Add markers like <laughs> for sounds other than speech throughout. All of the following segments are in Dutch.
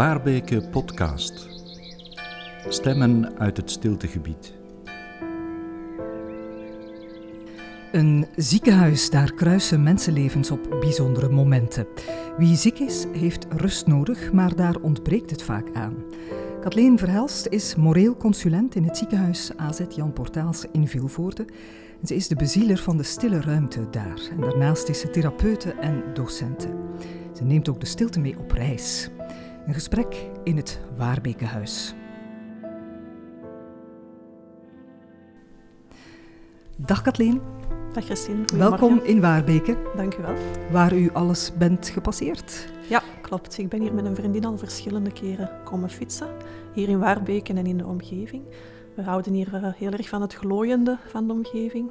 Waarbeke podcast. Stemmen uit het stiltegebied. Een ziekenhuis, daar kruisen mensenlevens op bijzondere momenten. Wie ziek is, heeft rust nodig, maar daar ontbreekt het vaak aan. Kathleen Verhelst is moreel consulent in het ziekenhuis AZ Jan Portaals in Vilvoorde. Ze is de bezieler van de stille ruimte daar. En daarnaast is ze therapeute en docente. Ze neemt ook de stilte mee op reis. Een gesprek in het Waarbekenhuis. Dag Kathleen. Dag Christine. Welkom in Waarbeke. Dank u wel. Waar u alles bent gepasseerd. Ja, klopt. Ik ben hier met een vriendin al verschillende keren komen fietsen. Hier in Waarbeken en in de omgeving. We houden hier heel erg van het glooiende van de omgeving.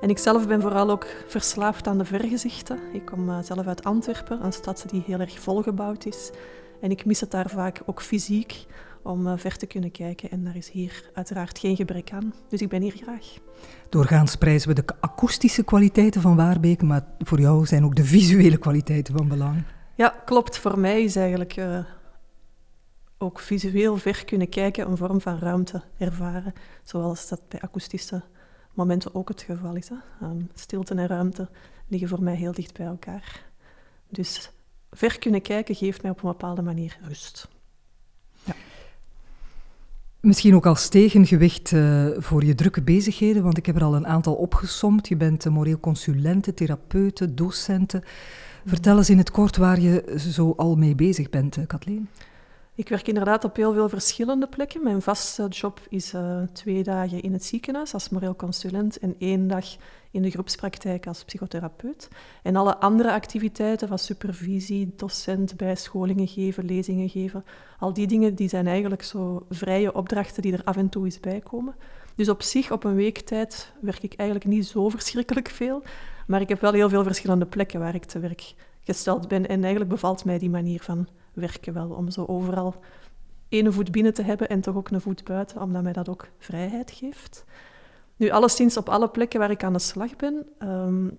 En ik zelf ben vooral ook verslaafd aan de vergezichten. Ik kom eh, zelf uit Antwerpen, een stad die heel erg volgebouwd is. En ik mis het daar vaak ook fysiek om eh, ver te kunnen kijken. En daar is hier uiteraard geen gebrek aan. Dus ik ben hier graag. Doorgaans prijzen we de akoestische kwaliteiten van Waarbeke, maar voor jou zijn ook de visuele kwaliteiten van belang. Ja, klopt. Voor mij is eigenlijk uh, ook visueel ver kunnen kijken een vorm van ruimte ervaren, zoals dat bij akoestische momenten ook het geval is. Hè. Um, stilte en ruimte liggen voor mij heel dicht bij elkaar. Dus ver kunnen kijken geeft mij op een bepaalde manier rust. Ja. Misschien ook als tegengewicht uh, voor je drukke bezigheden, want ik heb er al een aantal opgesomd. Je bent moreel consulente, therapeute, docente. Vertel eens in het kort waar je zo al mee bezig bent, eh, Kathleen. Ik werk inderdaad op heel veel verschillende plekken. Mijn vaste job is twee dagen in het ziekenhuis als moreel consulent en één dag in de groepspraktijk als psychotherapeut. En alle andere activiteiten van supervisie, docent, bijscholingen geven, lezingen geven, al die dingen die zijn eigenlijk zo vrije opdrachten die er af en toe eens bij komen. Dus op zich, op een week tijd, werk ik eigenlijk niet zo verschrikkelijk veel. Maar ik heb wel heel veel verschillende plekken waar ik te werk gesteld ben. En eigenlijk bevalt mij die manier van werken wel, om zo overal ene voet binnen te hebben en toch ook een voet buiten, omdat mij dat ook vrijheid geeft. Nu, alleszins op alle plekken waar ik aan de slag ben, um,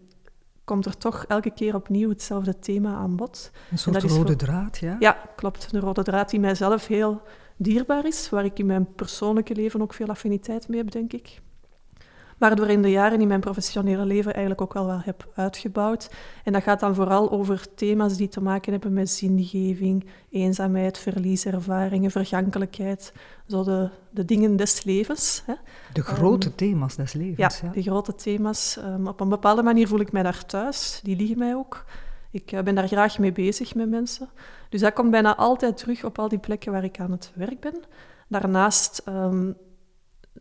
komt er toch elke keer opnieuw hetzelfde thema aan bod. Een soort rode draad, ja? Ja, klopt. Een rode draad die mijzelf heel dierbaar is, waar ik in mijn persoonlijke leven ook veel affiniteit mee heb, denk ik waardoor in de jaren in mijn professionele leven eigenlijk ook wel wat heb uitgebouwd. En dat gaat dan vooral over thema's die te maken hebben met zingeving, eenzaamheid, verlieservaringen, vergankelijkheid, zo de, de dingen des levens. Hè. De grote um, thema's des levens, ja. ja. de grote thema's. Um, op een bepaalde manier voel ik mij daar thuis, die liggen mij ook. Ik uh, ben daar graag mee bezig met mensen. Dus dat komt bijna altijd terug op al die plekken waar ik aan het werk ben. Daarnaast um,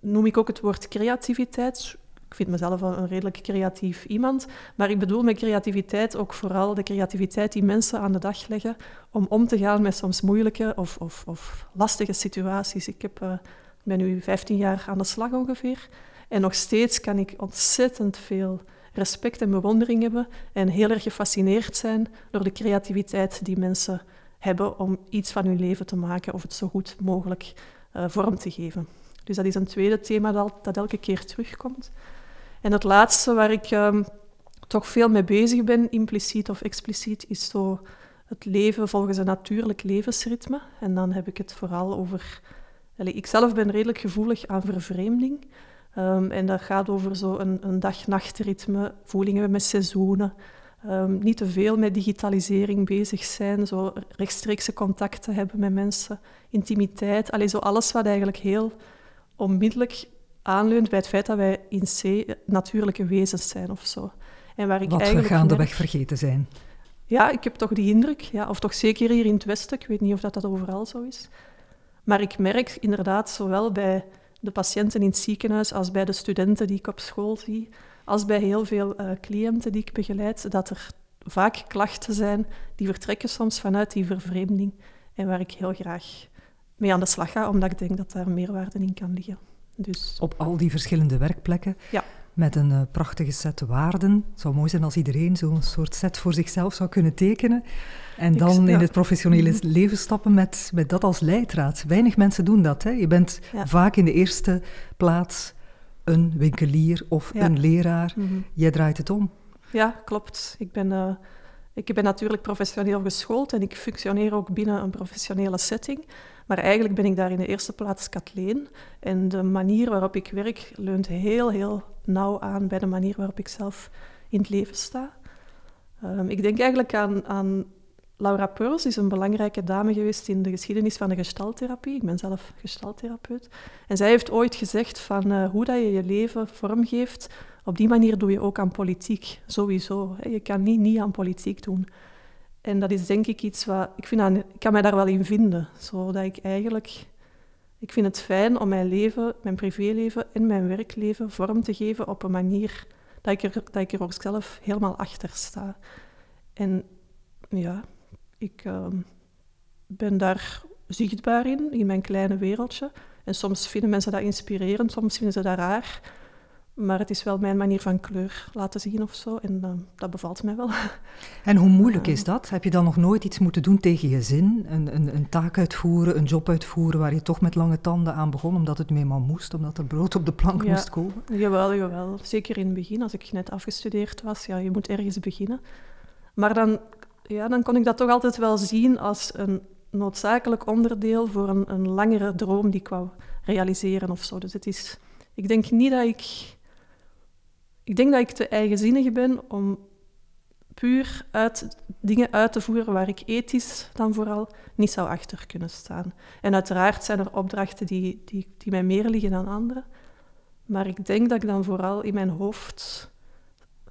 noem ik ook het woord creativiteit. Ik vind mezelf een redelijk creatief iemand, maar ik bedoel met creativiteit ook vooral de creativiteit die mensen aan de dag leggen om om te gaan met soms moeilijke of, of, of lastige situaties. Ik heb, uh, ben nu 15 jaar aan de slag ongeveer en nog steeds kan ik ontzettend veel respect en bewondering hebben en heel erg gefascineerd zijn door de creativiteit die mensen hebben om iets van hun leven te maken of het zo goed mogelijk uh, vorm te geven. Dus dat is een tweede thema dat, dat elke keer terugkomt. En het laatste waar ik um, toch veel mee bezig ben, impliciet of expliciet, is zo het leven volgens een natuurlijk levensritme. En dan heb ik het vooral over... Ik zelf ben redelijk gevoelig aan vervreemding. Um, en dat gaat over zo een, een dag-nachtritme, voelingen met seizoenen. Um, niet te veel met digitalisering bezig zijn, zo rechtstreekse contacten hebben met mensen, intimiteit. Allee, zo alles wat eigenlijk heel onmiddellijk aanleunt bij het feit dat wij in C natuurlijke wezens zijn of zo. En waar ik Wat eigenlijk we gaandeweg merk... vergeten zijn. Ja, ik heb toch die indruk, ja, of toch zeker hier in het Westen, ik weet niet of dat, dat overal zo is. Maar ik merk inderdaad zowel bij de patiënten in het ziekenhuis als bij de studenten die ik op school zie, als bij heel veel uh, cliënten die ik begeleid, dat er vaak klachten zijn die vertrekken soms vanuit die vervreemding en waar ik heel graag mee aan de slag ga, omdat ik denk dat daar meerwaarde in kan liggen. Dus... Op al die verschillende werkplekken? Ja. Met een uh, prachtige set waarden. Het zou mooi zijn als iedereen zo'n soort set voor zichzelf zou kunnen tekenen. En dan in het professionele mhm. leven stappen met, met dat als leidraad. Weinig mensen doen dat. Hè? Je bent vaak in de eerste plaats een winkelier of een leraar. Mm Jij draait het om. Ja, klopt. Ik ben uh, ik ben natuurlijk professioneel geschoold en ik functioneer ook binnen een professionele setting. Maar eigenlijk ben ik daar in de eerste plaats Kathleen. En de manier waarop ik werk leunt heel, heel nauw aan bij de manier waarop ik zelf in het leven sta. Ehm, ik denk eigenlijk aan, aan Laura Pearls, is een belangrijke dame geweest in de geschiedenis van de gestaltherapie. Ik ben zelf gestaltherapeut. En zij heeft ooit gezegd van uh, hoe dat je je leven vormgeeft, op die manier doe je ook aan politiek, sowieso. Je kan niet niet aan politiek doen. En dat is denk ik iets wat... Ik, vind ik kan mij daar wel in vinden. Zodat ik eigenlijk... Ik vind het fijn om mijn leven, mijn privéleven en mijn werkleven vorm te geven op een manier dat ik er, dat ik er ook zelf helemaal achter sta. En ja, ik ehm, ben daar zichtbaar in, in mijn kleine wereldje. En soms vinden mensen dat inspirerend, soms vinden ze dat raar. Maar het is wel mijn manier van kleur laten zien of zo. En uh, dat bevalt mij wel. <laughs> En hoe moeilijk is dat? Heb je dan nog nooit iets moeten doen tegen je zin? Een, een, een, taak uitvoeren, een job uitvoeren waar je toch met lange tanden aan begon, omdat het eenmaal moest, omdat er brood op de plank moest komen? Jawel, jawel. Zeker in het begin, als ik net afgestudeerd was. Ja, je moet ergens beginnen. Maar dan, ja, dan kon ik dat toch altijd wel zien als een noodzakelijk onderdeel voor een, een langere droom die ik wou realiseren of zo. Dus het is... Ik denk niet dat ik ik denk dat ik te eigenzinnig ben om puur uit, dingen uit te voeren waar ik ethisch dan vooral niet zou achter kunnen staan. En uiteraard zijn er opdrachten die, die, die mij meer liggen dan andere. Maar ik denk dat ik dan vooral in mijn hoofd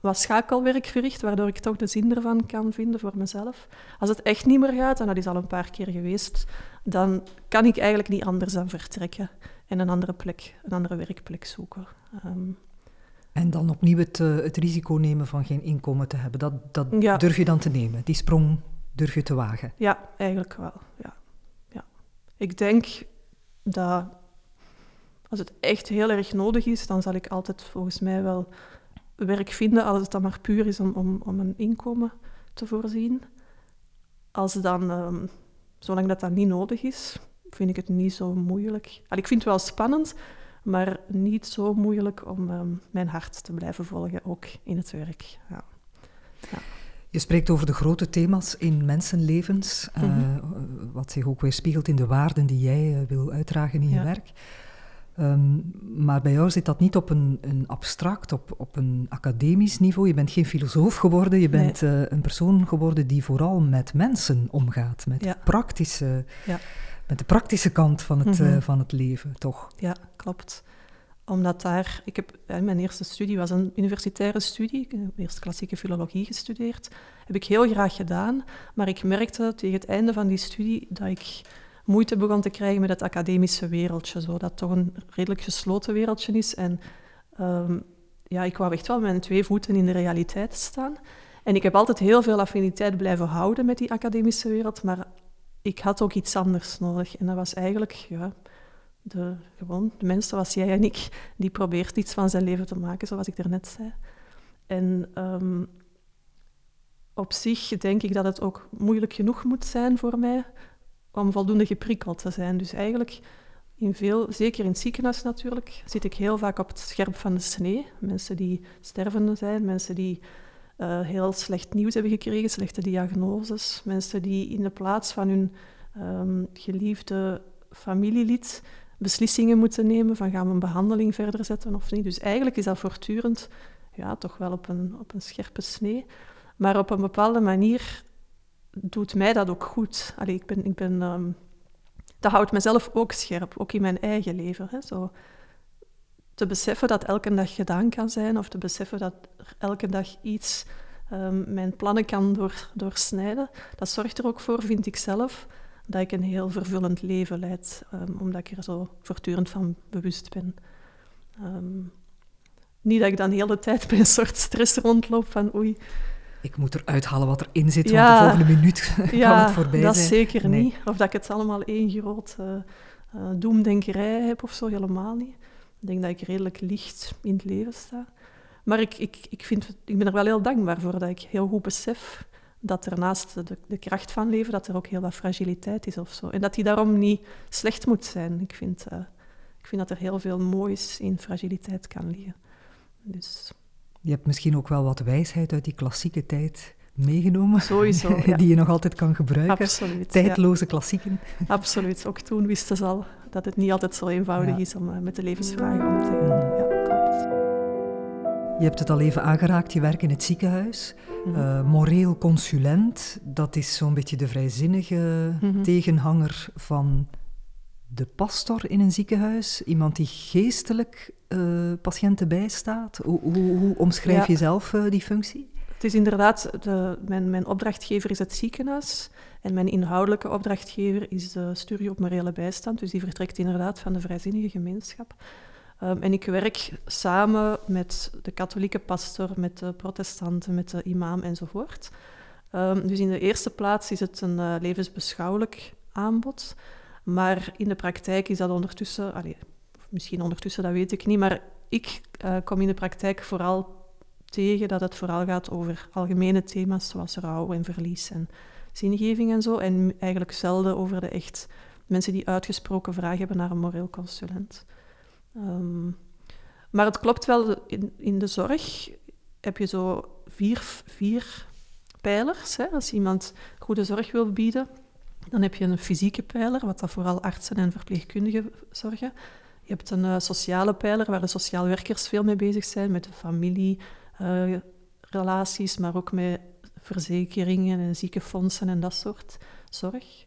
wat schakelwerk verricht, waardoor ik toch de zin ervan kan vinden voor mezelf. Als het echt niet meer gaat, en dat is al een paar keer geweest, dan kan ik eigenlijk niet anders dan vertrekken en een andere plek, een andere werkplek zoeken. Um, en dan opnieuw het, uh, het risico nemen van geen inkomen te hebben. Dat, dat durf je dan te nemen. Die sprong durf je te wagen. Ja, eigenlijk wel. Ja. Ja. Ik denk dat als het echt heel erg nodig is, dan zal ik altijd volgens mij wel werk vinden, als het dan maar puur is om, om, om een inkomen te voorzien. Als dan, um, zolang dat dan niet nodig is, vind ik het niet zo moeilijk. Al, ik vind het wel spannend, maar niet zo moeilijk om ehm, mijn hart te blijven volgen, ook in het werk. Ja. Ja. Je spreekt over de grote thema's in mensenlevens, mm wat zich ook weer spiegelt in de waarden die jij uh, wil uitdragen in je werk. Um, maar bij jou zit dat niet op een, een, abstract, op, op een academisch niveau. Je bent geen filosoof geworden, je bent nee. uh, een persoon geworden die vooral met mensen omgaat, met ja. praktische ja met de praktische kant van het, mm -hmm. uh, van het leven, toch? Ja, klopt. Omdat daar, ik heb, mijn eerste studie was een universitaire studie, ik heb eerst klassieke filologie gestudeerd. Heb ik heel graag gedaan, maar ik merkte tegen het einde van die studie dat ik moeite begon te krijgen met het academische wereldje, zo, dat toch een redelijk gesloten wereldje is. En um, ja, ik wou echt wel met twee voeten in de realiteit staan. En ik heb altijd heel veel affiniteit blijven houden met die academische wereld, maar ik had ook iets anders nodig. En dat was eigenlijk ja, de, gewoon de mens zoals jij en ik, die probeert iets van zijn leven te maken, zoals ik daarnet zei. En um, op zich denk ik dat het ook moeilijk genoeg moet zijn voor mij om voldoende geprikkeld te zijn. Dus eigenlijk, in veel, zeker in het ziekenhuis natuurlijk, zit ik heel vaak op het scherp van de snee. Mensen die stervende zijn, mensen die uh, heel slecht nieuws hebben gekregen, slechte diagnoses. Mensen die in de plaats van hun um, geliefde familielid beslissingen moeten nemen van gaan we een behandeling verder zetten of niet. Dus eigenlijk is dat voortdurend ja, toch wel op een, op een scherpe snee. Maar op een bepaalde manier doet mij dat ook goed. Allee, ik ben, ik ben, um, dat houdt mezelf ook scherp, ook in mijn eigen leven. Hè. Zo, te beseffen dat elke dag gedaan kan zijn, of te beseffen dat elke dag iets um, mijn plannen kan door, doorsnijden, dat zorgt er ook voor, vind ik zelf, dat ik een heel vervullend leven leid, um, omdat ik er zo voortdurend van bewust ben. Um, niet dat ik dan de hele tijd bij een soort stress rondloop van oei. Ik moet eruit halen wat erin zit, ja, want de volgende minuut <laughs> ja, kan het voorbij zijn. dat zeker nee. niet. Of dat ik het allemaal één grote uh, doemdenkerij heb of zo, helemaal niet. Ik denk dat ik redelijk licht in het leven sta. Maar ik, ik, ik, vind, ik ben er wel heel dankbaar voor dat ik heel goed besef dat er naast de, de kracht van leven, dat er ook heel wat fragiliteit is of zo. En dat die daarom niet slecht moet zijn. Ik vind, uh, ik vind dat er heel veel moois in fragiliteit kan liggen. Dus... Je hebt misschien ook wel wat wijsheid uit die klassieke tijd meegenomen. <laughs> Sowieso, <laughs> ja. Die je nog altijd kan gebruiken. Absoluut. Tijdloze klassieken. Absoluut. Ook toen wisten ze al dat het niet altijd zo eenvoudig Ja. is om eh, met de levensvragen om te gaan. Ja, klopt. Je hebt het al even aangeraakt, je werkt in het ziekenhuis. Mhm. Eh, moreel consulent, dat is zo'n beetje de vrijzinnige Mhm. tegenhanger van de pastor in een ziekenhuis. Iemand die geestelijk eh, patiënten bijstaat. Hoe, hoe, hoe omschrijf Ja. je zelf eh, die functie? Het is inderdaad, de, mijn, mijn opdrachtgever is het ziekenhuis en mijn inhoudelijke opdrachtgever is de studie op morele bijstand. Dus die vertrekt inderdaad van de vrijzinnige gemeenschap. Ehm, en ik werk samen met de katholieke pastor, met de protestanten, met de imam enzovoort. Ehm, dus in de eerste plaats is het een eh, levensbeschouwelijk aanbod. Maar in de praktijk is dat ondertussen, misschien ondertussen, dat weet ik niet, maar ik eh, kom in de praktijk vooral tegen dat het vooral gaat over algemene thema's zoals rouw en verlies en zingeving en zo. En eigenlijk zelden over de echt mensen die uitgesproken vragen hebben naar een moreel consulent. Ehm, maar het klopt wel, in, in de zorg heb je zo vier, vier pijlers. Hè. Als iemand goede zorg wil bieden, dan heb je een fysieke pijler, wat dat vooral artsen en verpleegkundigen zorgen. Je hebt een eh, sociale pijler, waar de sociaal werkers veel mee bezig zijn, met de familie, eh, relaties, maar ook met verzekeringen en ziekenfondsen en dat soort zorg.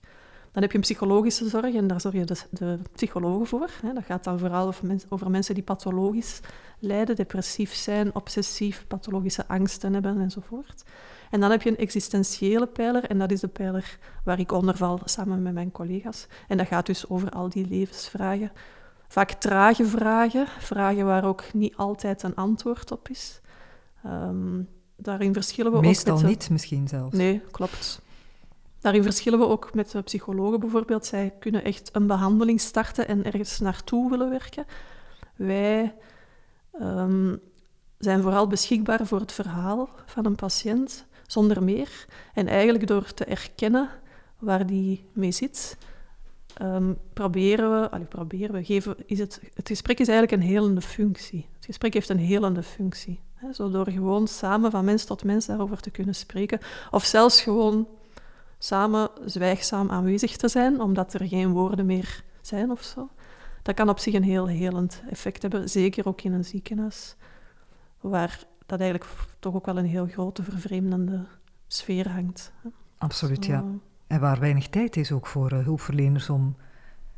Dan heb je een psychologische zorg en daar zorg je de, de psychologen voor. Dat gaat dan vooral over, over mensen die pathologisch lijden, depressief zijn, obsessief, pathologische angsten hebben enzovoort. En dan heb je een existentiële pijler en dat is de pijler waar ik onder val samen met mijn collega's. En dat gaat dus over al die levensvragen. Vaak trage vragen, vragen waar ook niet altijd een antwoord op is. Ehm, daarin verschillen we Meestal ook met de- niet, misschien zelfs. Nee, klopt. Daarin verschillen we ook met de psychologen bijvoorbeeld. Zij kunnen echt een behandeling starten en ergens naartoe willen werken. Wij ehm, zijn vooral beschikbaar voor het verhaal van een patiënt, zonder meer. En eigenlijk door te erkennen waar die mee zit, ehm, proberen we, allee, proberen we, geven, is het, het gesprek is eigenlijk een helende functie. Het gesprek heeft een helende functie. Zo door gewoon samen van mens tot mens daarover te kunnen spreken. Of zelfs gewoon samen zwijgzaam aanwezig te zijn, omdat er geen woorden meer zijn of zo. Dat kan op zich een heel helend effect hebben, zeker ook in een ziekenhuis, waar dat eigenlijk toch ook wel een heel grote vervreemdende sfeer hangt. Absoluut, Zo, ja. En waar weinig tijd is ook voor eh, hulpverleners om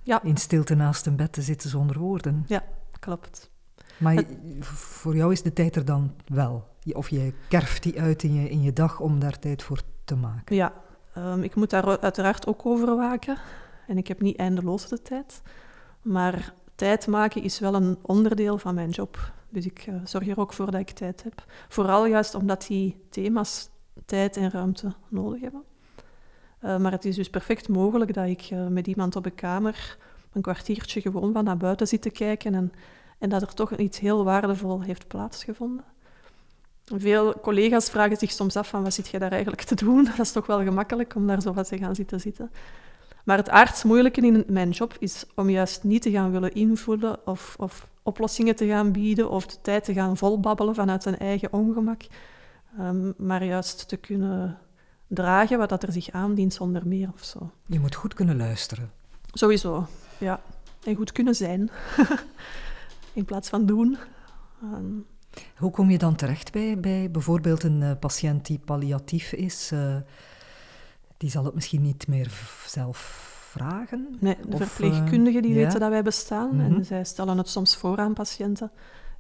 Ja. in stilte naast een bed te zitten zonder woorden. Ja, klopt. Maar voor jou is de tijd er dan wel. Of je kerft die uit in je, in je dag om daar tijd voor te maken. Ja, ehm, ik moet daar uiteraard ook over waken. En ik heb niet eindeloos de tijd. Maar tijd maken is wel een onderdeel van mijn job. Dus ik eh, zorg er ook voor dat ik tijd heb. Vooral juist omdat die thema's tijd en ruimte nodig hebben. Eh, maar het is dus perfect mogelijk dat ik eh, met iemand op de kamer een kwartiertje gewoon van naar buiten zit te kijken en, en dat er toch iets heel waardevol heeft plaatsgevonden. Veel collega's vragen zich soms af van wat zit je daar eigenlijk te doen? <laughs> Dat is toch wel gemakkelijk om daar zo wat te gaan zitten zitten. Maar het aardsmoeilijke in mijn job is om juist niet te gaan willen invullen of, of oplossingen te gaan bieden of de tijd te gaan volbabbelen vanuit een eigen ongemak. Ehm, maar juist te kunnen dragen wat dat er zich aandient zonder meer of zo. Je moet goed kunnen luisteren. Sowieso, ja. En goed kunnen zijn. <laughs> in plaats van doen. Ehm, Hoe kom je dan terecht bij, bij bijvoorbeeld een eh, patiënt die palliatief is? eh, die zal het misschien niet meer zelf vragen? Nee, de Of, verpleegkundigen die eh, ja? weten dat wij bestaan Mhm. en zij stellen het soms voor aan patiënten.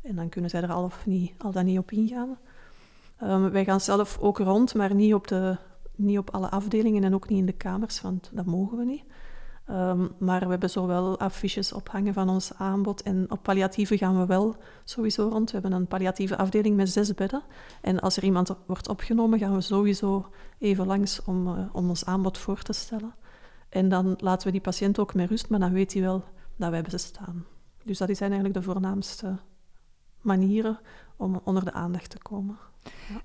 En dan kunnen zij er al of niet, al dan niet op ingaan. Ehm, wij gaan zelf ook rond, maar niet op, de, niet op alle afdelingen en ook niet in de kamers, want dat mogen we niet. Ehm, maar we hebben zowel affiches ophangen van ons aanbod en op palliatieve gaan we wel sowieso rond. We hebben een palliatieve afdeling met zes bedden. En als er iemand wordt opgenomen, gaan we sowieso even langs om, eh, om ons aanbod voor te stellen. En dan laten we die patiënt ook met rust, maar dan weet hij wel dat wij bestaan. Dus dat zijn eigenlijk de voornaamste manieren om onder de aandacht te komen.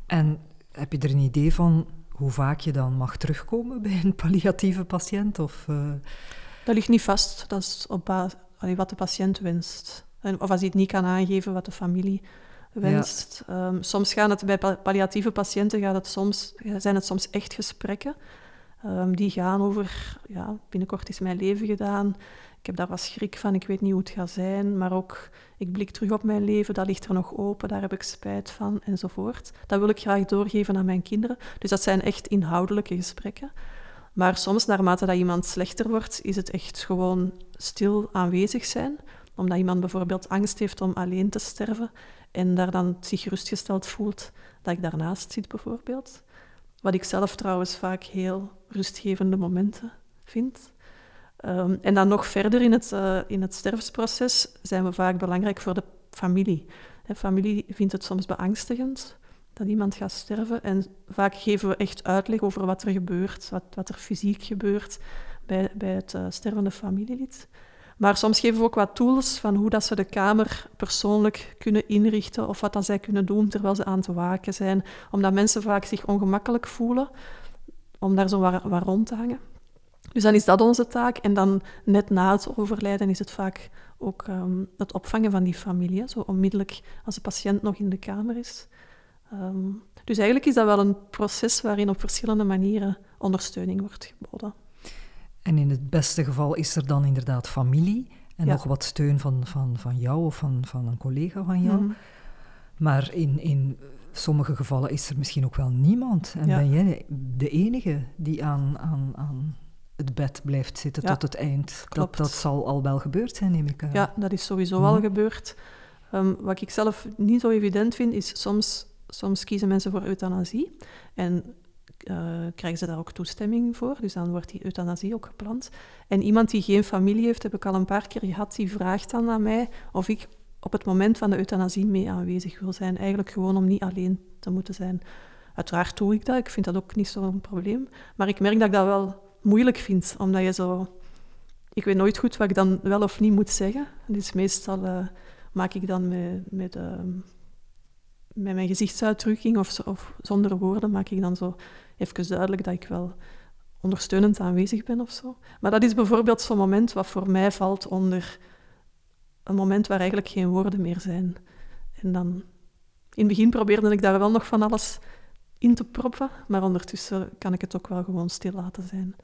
En heb je er een idee van hoe vaak je dan mag terugkomen bij een palliatieve patiënt? Of, eh, Dat ligt niet vast, dat is op basis wat de patiënt wenst. En, of als hij het niet kan aangeven, wat de familie wenst. Ehm, soms gaan het bij palliatieve patiënten gaat het soms, zijn het soms echt gesprekken. Um, die gaan over, ja, binnenkort is mijn leven gedaan. Ik heb daar wat schrik van, ik weet niet hoe het gaat zijn. Maar ook, ik blik terug op mijn leven, dat ligt er nog open, daar heb ik spijt van, enzovoort. Dat wil ik graag doorgeven aan mijn kinderen. Dus dat zijn echt inhoudelijke gesprekken. Maar soms, naarmate dat iemand slechter wordt, is het echt gewoon stil aanwezig zijn. Omdat iemand bijvoorbeeld angst heeft om alleen te sterven en daar dan zich gerustgesteld voelt dat ik daarnaast zit, bijvoorbeeld. Wat ik zelf trouwens vaak heel rustgevende momenten vind. Um, en dan nog verder in het, uh, in het sterfsproces zijn we vaak belangrijk voor de familie. De familie vindt het soms beangstigend dat iemand gaat sterven. En vaak geven we echt uitleg over wat er gebeurt, wat, wat er fysiek gebeurt bij, bij het uh, stervende familielid. Maar soms geven we ook wat tools van hoe dat ze de kamer persoonlijk kunnen inrichten of wat dat zij kunnen doen terwijl ze aan het waken zijn. Omdat mensen vaak zich ongemakkelijk voelen om daar zo wat, wat rond te hangen. Dus dan is dat onze taak. En dan net na het overlijden is het vaak ook um, het opvangen van die familie. Zo onmiddellijk als de patiënt nog in de kamer is. Um, dus eigenlijk is dat wel een proces waarin op verschillende manieren ondersteuning wordt geboden. En in het beste geval is er dan inderdaad familie en nog wat steun van, van, van jou of van, van een collega van jou. Mm. Maar in, in sommige gevallen is er misschien ook wel niemand. En ben jij de enige die aan, aan, aan het bed blijft zitten tot het eind. Dat, dat zal al wel gebeurd zijn, neem ik aan. Ja, dat is sowieso al gebeurd. Um, wat ik zelf niet zo evident vind, is soms, soms kiezen mensen voor euthanasie. En uh, krijgen ze daar ook toestemming voor. Dus dan wordt die euthanasie ook gepland. En iemand die geen familie heeft, heb ik al een paar keer gehad, die vraagt dan aan mij of ik op het moment van de euthanasie mee aanwezig wil zijn. Eigenlijk gewoon om niet alleen te moeten zijn. Uiteraard doe ik dat, ik vind dat ook niet zo'n probleem. Maar ik merk dat ik dat wel moeilijk vind, omdat je zo... Ik weet nooit goed wat ik dan wel of niet moet zeggen. Dus meestal uh, maak ik dan met, met, uh, met mijn gezichtsuitdrukking of, of, zonder woorden, maak ik dan zo even duidelijk dat ik wel ondersteunend aanwezig ben of zo. Maar dat is bijvoorbeeld zo'n moment wat voor mij valt onder een moment waar eigenlijk geen woorden meer zijn. En dan, in het begin probeerde ik daar wel nog van alles in te proppen, maar ondertussen kan ik het ook wel gewoon stil laten zijn.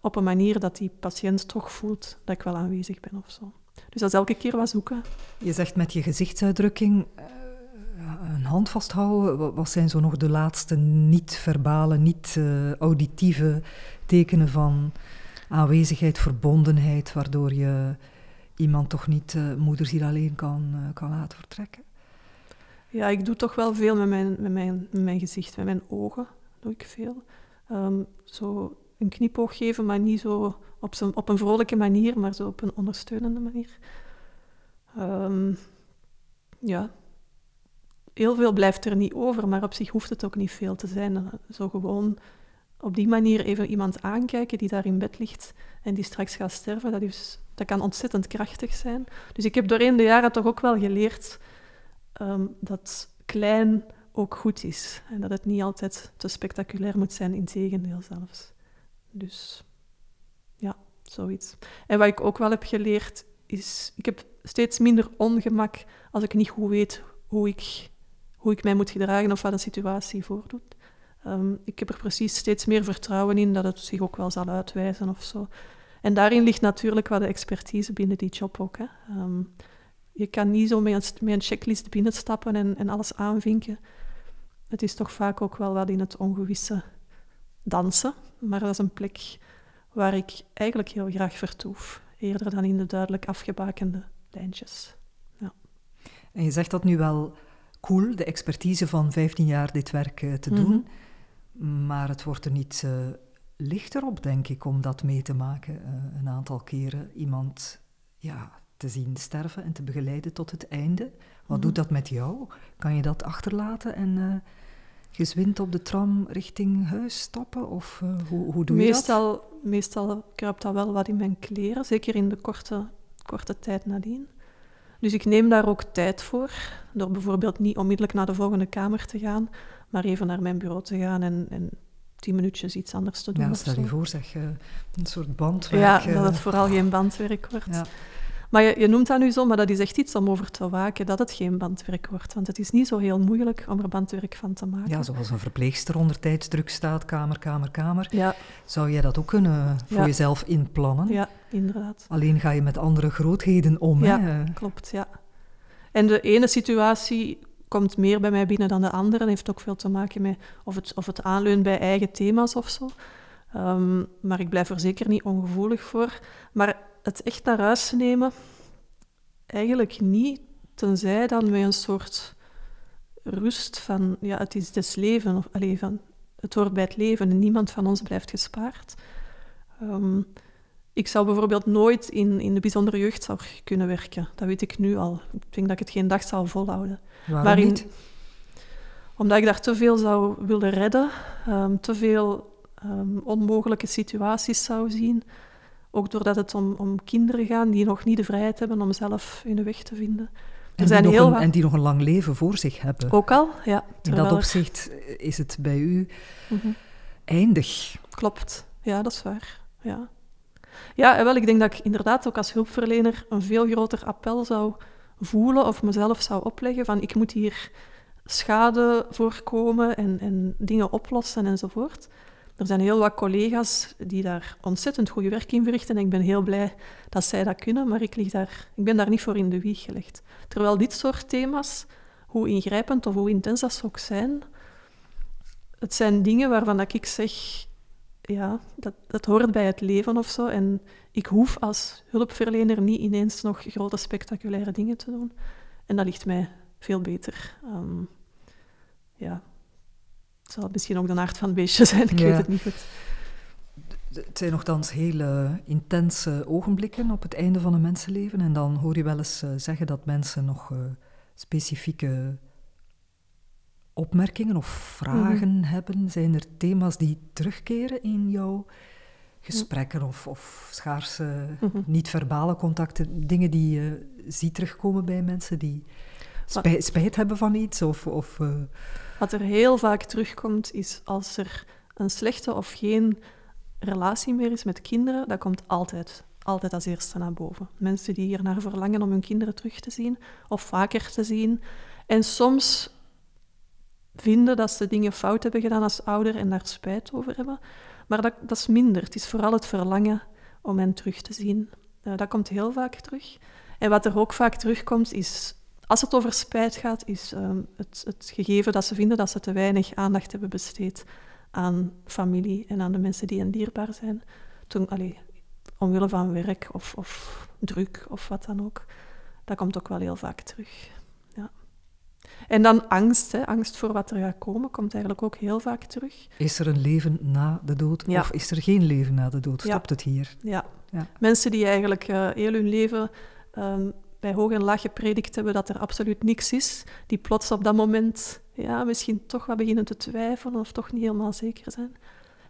Op een manier dat die patiënt toch voelt dat ik wel aanwezig ben of zo. Dus dat is elke keer wat zoeken. Je zegt met je gezichtsuitdrukking uh, een hand vasthouden. Wat zijn zo nog de laatste niet-verbale, niet-auditieve tekenen van aanwezigheid, verbondenheid, waardoor je iemand toch niet uh, moederziel alleen kan, uh, kan laten vertrekken? Ja, ik doe toch wel veel met mijn, met mijn, met mijn gezicht, met mijn ogen doe ik veel. Um, zo een knipoog geven, maar niet zo op, op een vrolijke manier, maar zo op een ondersteunende manier. Um, ja, heel veel blijft er niet over, maar op zich hoeft het ook niet veel te zijn. Zo gewoon op die manier even iemand aankijken die daar in bed ligt en die straks gaat sterven, dat, is, dat kan ontzettend krachtig zijn. Dus ik heb doorheen de jaren toch ook wel geleerd um, dat klein ook goed is. En dat het niet altijd te spectaculair moet zijn, in tegendeel zelfs. Dus ja, zoiets. En wat ik ook wel heb geleerd is, ik heb steeds minder ongemak als ik niet goed weet hoe ik, hoe ik mij moet gedragen of wat de situatie voordoet. Um, ik heb er precies steeds meer vertrouwen in dat het zich ook wel zal uitwijzen of zo. En daarin ligt natuurlijk wat de expertise binnen die job ook. Hè. Um, je kan niet zo met een, met een checklist binnenstappen en, en alles aanvinken. Het is toch vaak ook wel wat in het ongewisse dansen. Maar dat is een plek waar ik eigenlijk heel graag vertoef. Eerder dan in de duidelijk afgebakende lijntjes. Ja. En je zegt dat nu wel cool, de expertise van 15 jaar dit werk uh, te doen. Mhm. Maar het wordt er niet uh, lichter op, denk ik, om dat mee te maken. Uh, een aantal keren iemand ja, te zien sterven en te begeleiden tot het einde. Wat mhm. doet dat met jou? Kan je dat achterlaten en uh, gezwind op de tram richting huis stappen? Of uh, hoe, hoe doe meestal, je dat? Meestal kruipt dat wel wat in mijn kleren, zeker in de korte, korte tijd nadien. Dus ik neem daar ook tijd voor, door bijvoorbeeld niet onmiddellijk naar de volgende kamer te gaan, maar even naar mijn bureau te gaan en, en tien minuutjes iets anders te doen. Ja, stel je voor, zeg, een soort bandwerk. Ja, dat het vooral geen bandwerk wordt. Ja. Maar je, je, noemt dat nu zo, maar dat is echt iets om over te waken, dat het geen bandwerk wordt. Want het is niet zo heel moeilijk om er bandwerk van te maken. Ja, zoals een verpleegster onder tijdsdruk staat, kamer, kamer, kamer. Ja. Zou jij dat ook kunnen voor jezelf inplannen? Ja, inderdaad. Alleen ga je met andere grootheden om. Ja, hè? klopt, ja. En de ene situatie komt meer bij mij binnen dan de andere. Dat heeft ook veel te maken met of het, of het aanleunt bij eigen thema's of zo. Ehm, maar ik blijf er zeker niet ongevoelig voor. Maar het echt naar huis nemen, eigenlijk niet, tenzij dan met een soort rust van, ja, het is des leven, of allez, van, het hoort bij het leven en niemand van ons blijft gespaard. Um, ik zou bijvoorbeeld nooit in, in de bijzondere jeugdzorg kunnen werken. Dat weet ik nu al. Ik denk dat ik het geen dag zou volhouden. Waarom niet? Omdat ik daar te veel zou willen redden, um, te veel um, onmogelijke situaties zou zien. Ook doordat het om, om kinderen gaat die nog niet de vrijheid hebben om zelf hun weg te vinden. Er en, zijn die heel een, en die nog een lang leven voor zich hebben. Ook al, ja. In dat opzicht is het bij u mm -hmm. eindig. Klopt, ja, dat is waar. Ja. Ja, wel, ik denk dat ik inderdaad ook als hulpverlener een veel groter appel zou voelen of mezelf zou opleggen van ik moet hier schade voorkomen en, en dingen oplossen enzovoort. Er zijn heel wat collega's die daar ontzettend goede werk in verrichten en ik ben heel blij dat zij dat kunnen, maar ik, lig daar, ik ben daar niet voor in de wieg gelegd. Terwijl dit soort thema's, hoe ingrijpend of hoe intens dat ook zijn, het zijn dingen waarvan dat ik zeg, ja, dat, dat hoort bij het leven of zo. En ik hoef als hulpverlener niet ineens nog grote spectaculaire dingen te doen. En dat ligt mij veel beter. Um, ja, het zal misschien ook de aard van het beestje zijn, ik weet het niet goed. Het zijn nogthans hele intense ogenblikken op het einde van een mensenleven. En dan hoor je wel eens uh, zeggen dat mensen nog uh, specifieke opmerkingen of vragen mm -hmm. hebben? Zijn er thema's die terugkeren in jouw gesprekken of, of schaarse, mm -hmm. niet-verbale contacten? Dingen die je ziet terugkomen bij mensen die spijt, spijt hebben van iets? Of, of, uh... Wat er heel vaak terugkomt, is als er een slechte of geen relatie meer is met kinderen, dat komt altijd, altijd als eerste naar boven. Mensen die hier naar verlangen om hun kinderen terug te zien of vaker te zien. En soms vinden dat ze dingen fout hebben gedaan als ouder en daar spijt over hebben. Maar dat, dat is minder. Het is vooral het verlangen om hen terug te zien. Dat komt heel vaak terug. En wat er ook vaak terugkomt, is, als het over spijt gaat, is um, het, het, gegeven dat ze vinden dat ze te weinig aandacht hebben besteed aan familie en aan de mensen die hen dierbaar zijn. Toen, allee, omwille van werk of, of druk of wat dan ook. Dat komt ook wel heel vaak terug. En dan angst, hè. angst voor wat er gaat komen, komt eigenlijk ook heel vaak terug. Is er een leven na de dood ja. of is er geen leven na de dood? Stopt ja. het hier? Ja. ja. Mensen die eigenlijk uh, heel hun leven um, bij hoog en laag gepredikt hebben dat er absoluut niks is, die plots op dat moment ja, misschien toch wat beginnen te twijfelen of toch niet helemaal zeker zijn.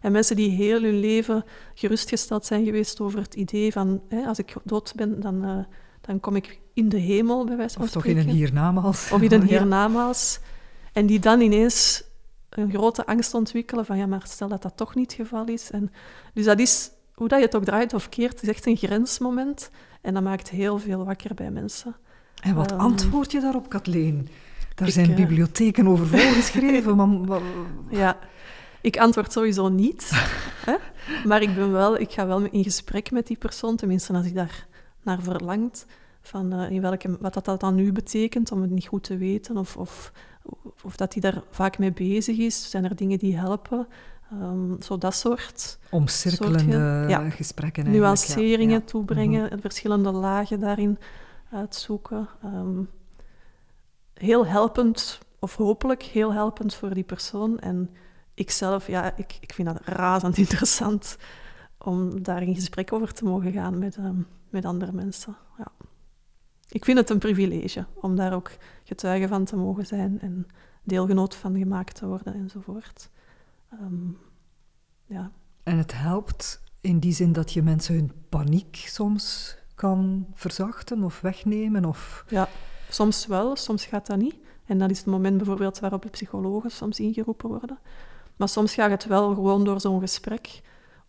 En mensen die heel hun leven gerustgesteld zijn geweest over het idee van hè, als ik dood ben, dan, uh, dan kom ik in de hemel, bij wijze van Of toch in een hiernamaals. Of in een <laughs> hiernamaals. En die dan ineens een grote angst ontwikkelen van ja, maar stel dat dat toch niet het geval is. En, dus dat is, hoe dat je het ook draait of keert, is echt een grensmoment. En dat maakt heel veel wakker bij mensen. En wat um, antwoord je daarop, Kathleen? Daar ik, zijn bibliotheken over <laughs> volgeschreven. maar, ja, ik antwoord sowieso niet. <laughs> hè? Maar ik, ben wel, ik ga wel in gesprek met die persoon, tenminste als ik daar naar verlangt. Van uh, in welke, wat dat, dat dan nu betekent, om het niet goed te weten. Of, of, of dat hij daar vaak mee bezig is. Zijn er dingen die helpen? Um, zo dat soort... Omcirkelende ja. gesprekken Nuanceringen ja. toebrengen, mm -hmm. verschillende lagen daarin uitzoeken. Um, heel helpend, of hopelijk heel helpend voor die persoon. En ikzelf, ja, ik, ik vind dat razend <laughs> interessant om daar in gesprek over te mogen gaan met, um, met andere mensen. Ja ik vind het een privilege om daar ook getuige van te mogen zijn en deelgenoot van gemaakt te worden enzovoort. Um, ja. En het helpt in die zin dat je mensen hun paniek soms kan verzachten of wegnemen? Of... Ja, soms wel, soms gaat dat niet. En dat is het moment bijvoorbeeld waarop de psychologen soms ingeroepen worden. Maar soms gaat het wel gewoon door zo'n gesprek.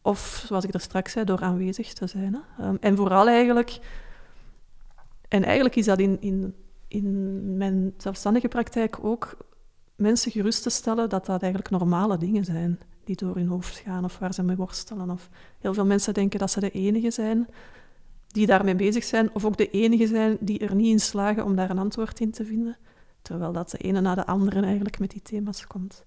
Of, zoals ik er straks zei, door aanwezig te zijn. Hè. Um, en vooral eigenlijk En eigenlijk is dat in, in, in mijn zelfstandige praktijk ook mensen gerust te stellen dat dat eigenlijk normale dingen zijn die door hun hoofd gaan of waar ze mee worstelen. Of heel veel mensen denken dat ze de enige zijn die daarmee bezig zijn, of ook de enige zijn die er niet in slagen om daar een antwoord in te vinden, terwijl dat de ene na de andere eigenlijk met die thema's komt.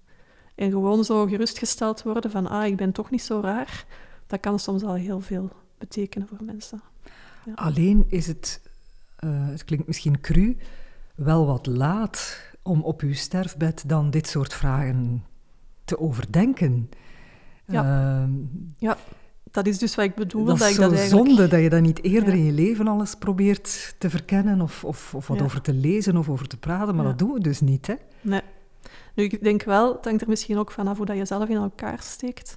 En gewoon zo gerustgesteld worden van, ah, ik ben toch niet zo raar, dat kan soms al heel veel betekenen voor mensen. Alleen is het, uh, het klinkt misschien cru, wel wat laat om op uw sterfbed dan dit soort vragen te overdenken. Ja, uh, ja dat is dus wat ik bedoel. Dat, dat is ik dat eigenlijk... zonde dat je dat niet eerder in je leven alles probeert te verkennen of, of, of wat over te lezen of over te praten, maar dat doen we dus niet, hè? Nee. Nu, ik denk wel, het hangt er misschien ook vanaf hoe dat je zelf in elkaar steekt.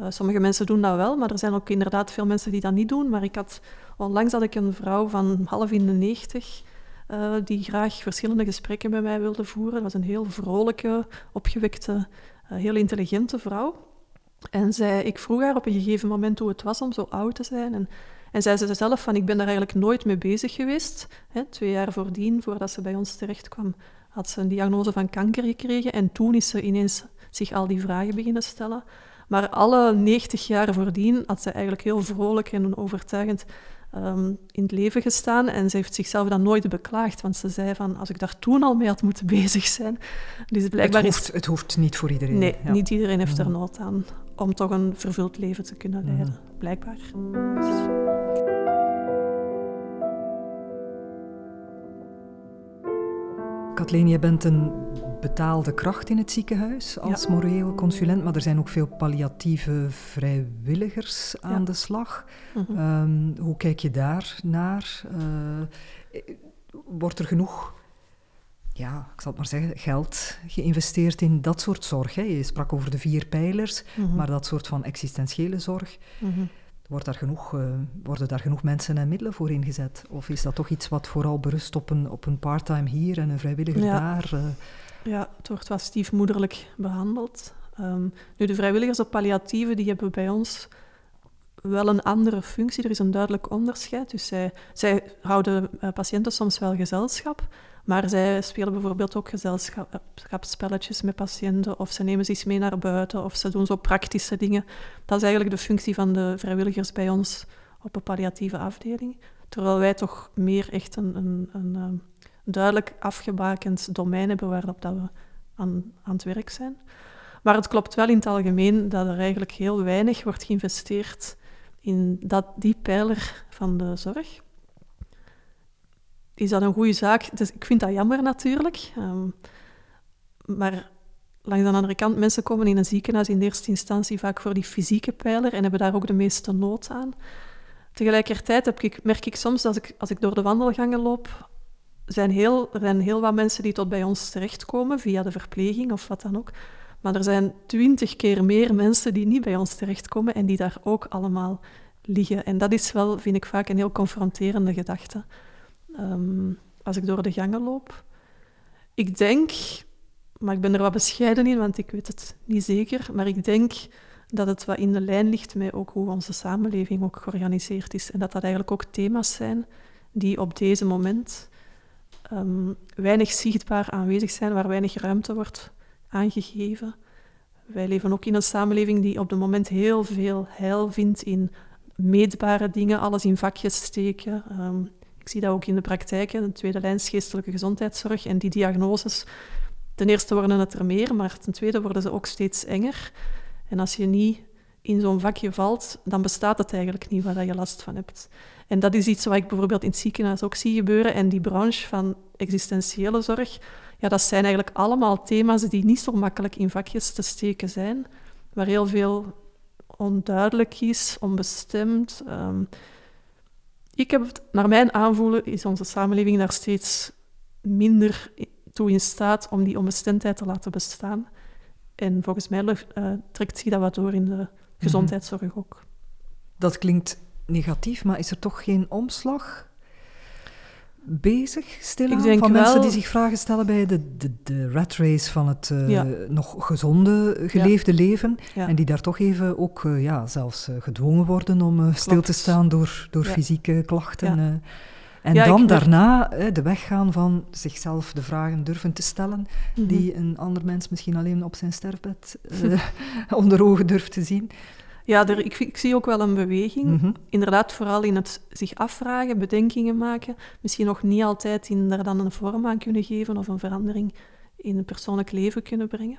Uh, sommige mensen doen dat wel, maar er zijn ook inderdaad veel mensen die dat niet doen. Maar ik had, onlangs had ik een vrouw van half in de negentig, uh, die graag verschillende gesprekken met mij wilde voeren. Dat was een heel vrolijke, opgewekte, uh, heel intelligente vrouw. En zij, ik vroeg haar op een gegeven moment hoe het was om zo oud te zijn. En, en zei ze zelf van, ik ben daar eigenlijk nooit mee bezig geweest. Hè, twee jaar voordien, voordat ze bij ons terecht kwam, had ze een diagnose van kanker gekregen. En toen is ze ineens zich al die vragen beginnen stellen. Maar alle 90 jaar voordien had ze eigenlijk heel vrolijk en overtuigend um, in het leven gestaan. En ze heeft zichzelf dan nooit beklaagd, want ze zei van, als ik daar toen al mee had moeten <laughs> bezig zijn... Dus blijkbaar het, hoeft, is... het hoeft niet voor iedereen. Nee, niet iedereen heeft er nood aan om toch een vervuld leven te kunnen leiden, blijkbaar. Kathleen, je bent een betaalde kracht in het ziekenhuis als ja. moreel consulent, maar er zijn ook veel palliatieve vrijwilligers aan de slag. Mhm. Ehm, hoe kijk je daar naar? Uh, wordt er genoeg, ja, ik zal het maar zeggen, geld geïnvesteerd in dat soort zorg? Hè? Je sprak over de vier pijlers, mhm. maar dat soort van existentiële zorg. Mhm. Wordt daar genoeg, uh, worden daar genoeg mensen en middelen voor ingezet? Of is dat toch iets wat vooral berust op een, op een part-time hier en een vrijwilliger daar? Uh? Ja, het wordt wel stiefmoederlijk behandeld. Um, nu, de vrijwilligers op palliatieve die hebben bij ons wel een andere functie. Er is een duidelijk onderscheid. Dus zij, zij houden uh, patiënten soms wel gezelschap, maar zij spelen bijvoorbeeld ook gezelschapsspelletjes met patiënten, of ze nemen ze iets mee naar buiten, of ze doen zo praktische dingen. Dat is eigenlijk de functie van de vrijwilligers bij ons op een palliatieve afdeling. Terwijl wij toch meer echt een, een, een, een duidelijk afgebakend domein hebben waarop dat we aan, aan het werk zijn. Maar het klopt wel in het algemeen dat er eigenlijk heel weinig wordt geïnvesteerd in dat, die pijler van de zorg. Is dat een goede zaak? Dus ik vind dat jammer natuurlijk. Um, maar langs de andere kant, mensen komen in een ziekenhuis in eerste instantie vaak voor die fysieke pijler en hebben daar ook de meeste nood aan. Tegelijkertijd heb ik, merk ik soms als ik, als ik door de wandelgangen loop, zijn heel, er zijn heel wat mensen die tot bij ons terechtkomen via de verpleging of wat dan ook. Maar er zijn twintig keer meer mensen die niet bij ons terechtkomen en die daar ook allemaal liggen. En dat is wel, vind ik vaak, een heel confronterende gedachte. Ehm, als ik door de gangen loop. Ik denk, maar ik ben er wat bescheiden in, want ik weet het niet zeker, maar ik denk dat het wat in de lijn ligt met ook hoe onze samenleving ook georganiseerd is. En dat dat eigenlijk ook thema's zijn die op deze moment um, weinig zichtbaar aanwezig zijn, waar weinig ruimte wordt aangegeven. Wij leven ook in een samenleving die op het moment heel veel heil vindt in meetbare dingen, alles in vakjes steken. Um, ik zie dat ook in de praktijk, de tweede lijn geestelijke gezondheidszorg en die diagnoses. Ten eerste worden het er meer, maar ten tweede worden ze ook steeds enger. En als je niet in zo'n vakje valt, dan bestaat het eigenlijk niet waar je last van hebt. En dat is iets wat ik bijvoorbeeld in het ziekenhuis ook zie gebeuren. En die branche van existentiële zorg, ja, dat zijn eigenlijk allemaal thema's die niet zo makkelijk in vakjes te steken zijn, waar heel veel onduidelijk is, onbestemd. Um, ik heb, naar mijn aanvoelen, is onze samenleving daar steeds minder toe in staat om die onbestemdheid te laten bestaan. En volgens mij uh, trekt zich dat wat door in de mhm. gezondheidszorg ook. Dat klinkt negatief, maar is er toch geen omslag bezig, stilaan, van wel... mensen die zich vragen stellen bij de, de, de rat race van het uh, nog gezonde, geleefde ja. leven, ja. en die daar toch even ook uh, ja, zelfs uh, gedwongen worden om stil te staan door, door fysieke klachten. En dan daarna de weg gaan van zichzelf de vragen durven te stellen, mhm. die een ander mens misschien alleen op zijn sterfbed <laughs> onder ogen durft te zien. Ja, er, ik, ik, zie ook wel een beweging. Mhm. Inderdaad, vooral in het zich afvragen, bedenkingen maken. Misschien nog niet altijd in daar dan een vorm aan kunnen geven of een verandering in het persoonlijk leven kunnen brengen.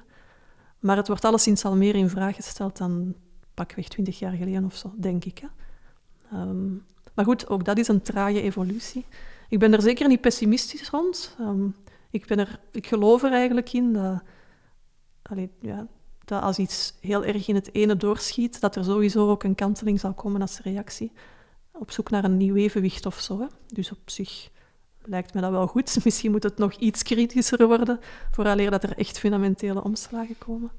Maar het wordt alleszins al meer in vraag gesteld dan pakweg twintig jaar geleden of zo, denk ik. Hè. Ehm, maar goed, ook dat is een trage evolutie. Ik ben er zeker niet pessimistisch rond. Um, ik, ben er, ik geloof er eigenlijk in dat, allee, ja, dat als iets heel erg in het ene doorschiet, dat er sowieso ook een kanteling zal komen als reactie. Op zoek naar een nieuw evenwicht of zo. Hè. Dus op zich lijkt me dat wel goed. <laughs> Misschien moet het nog iets kritischer worden, vooraleer dat er echt fundamentele omslagen komen.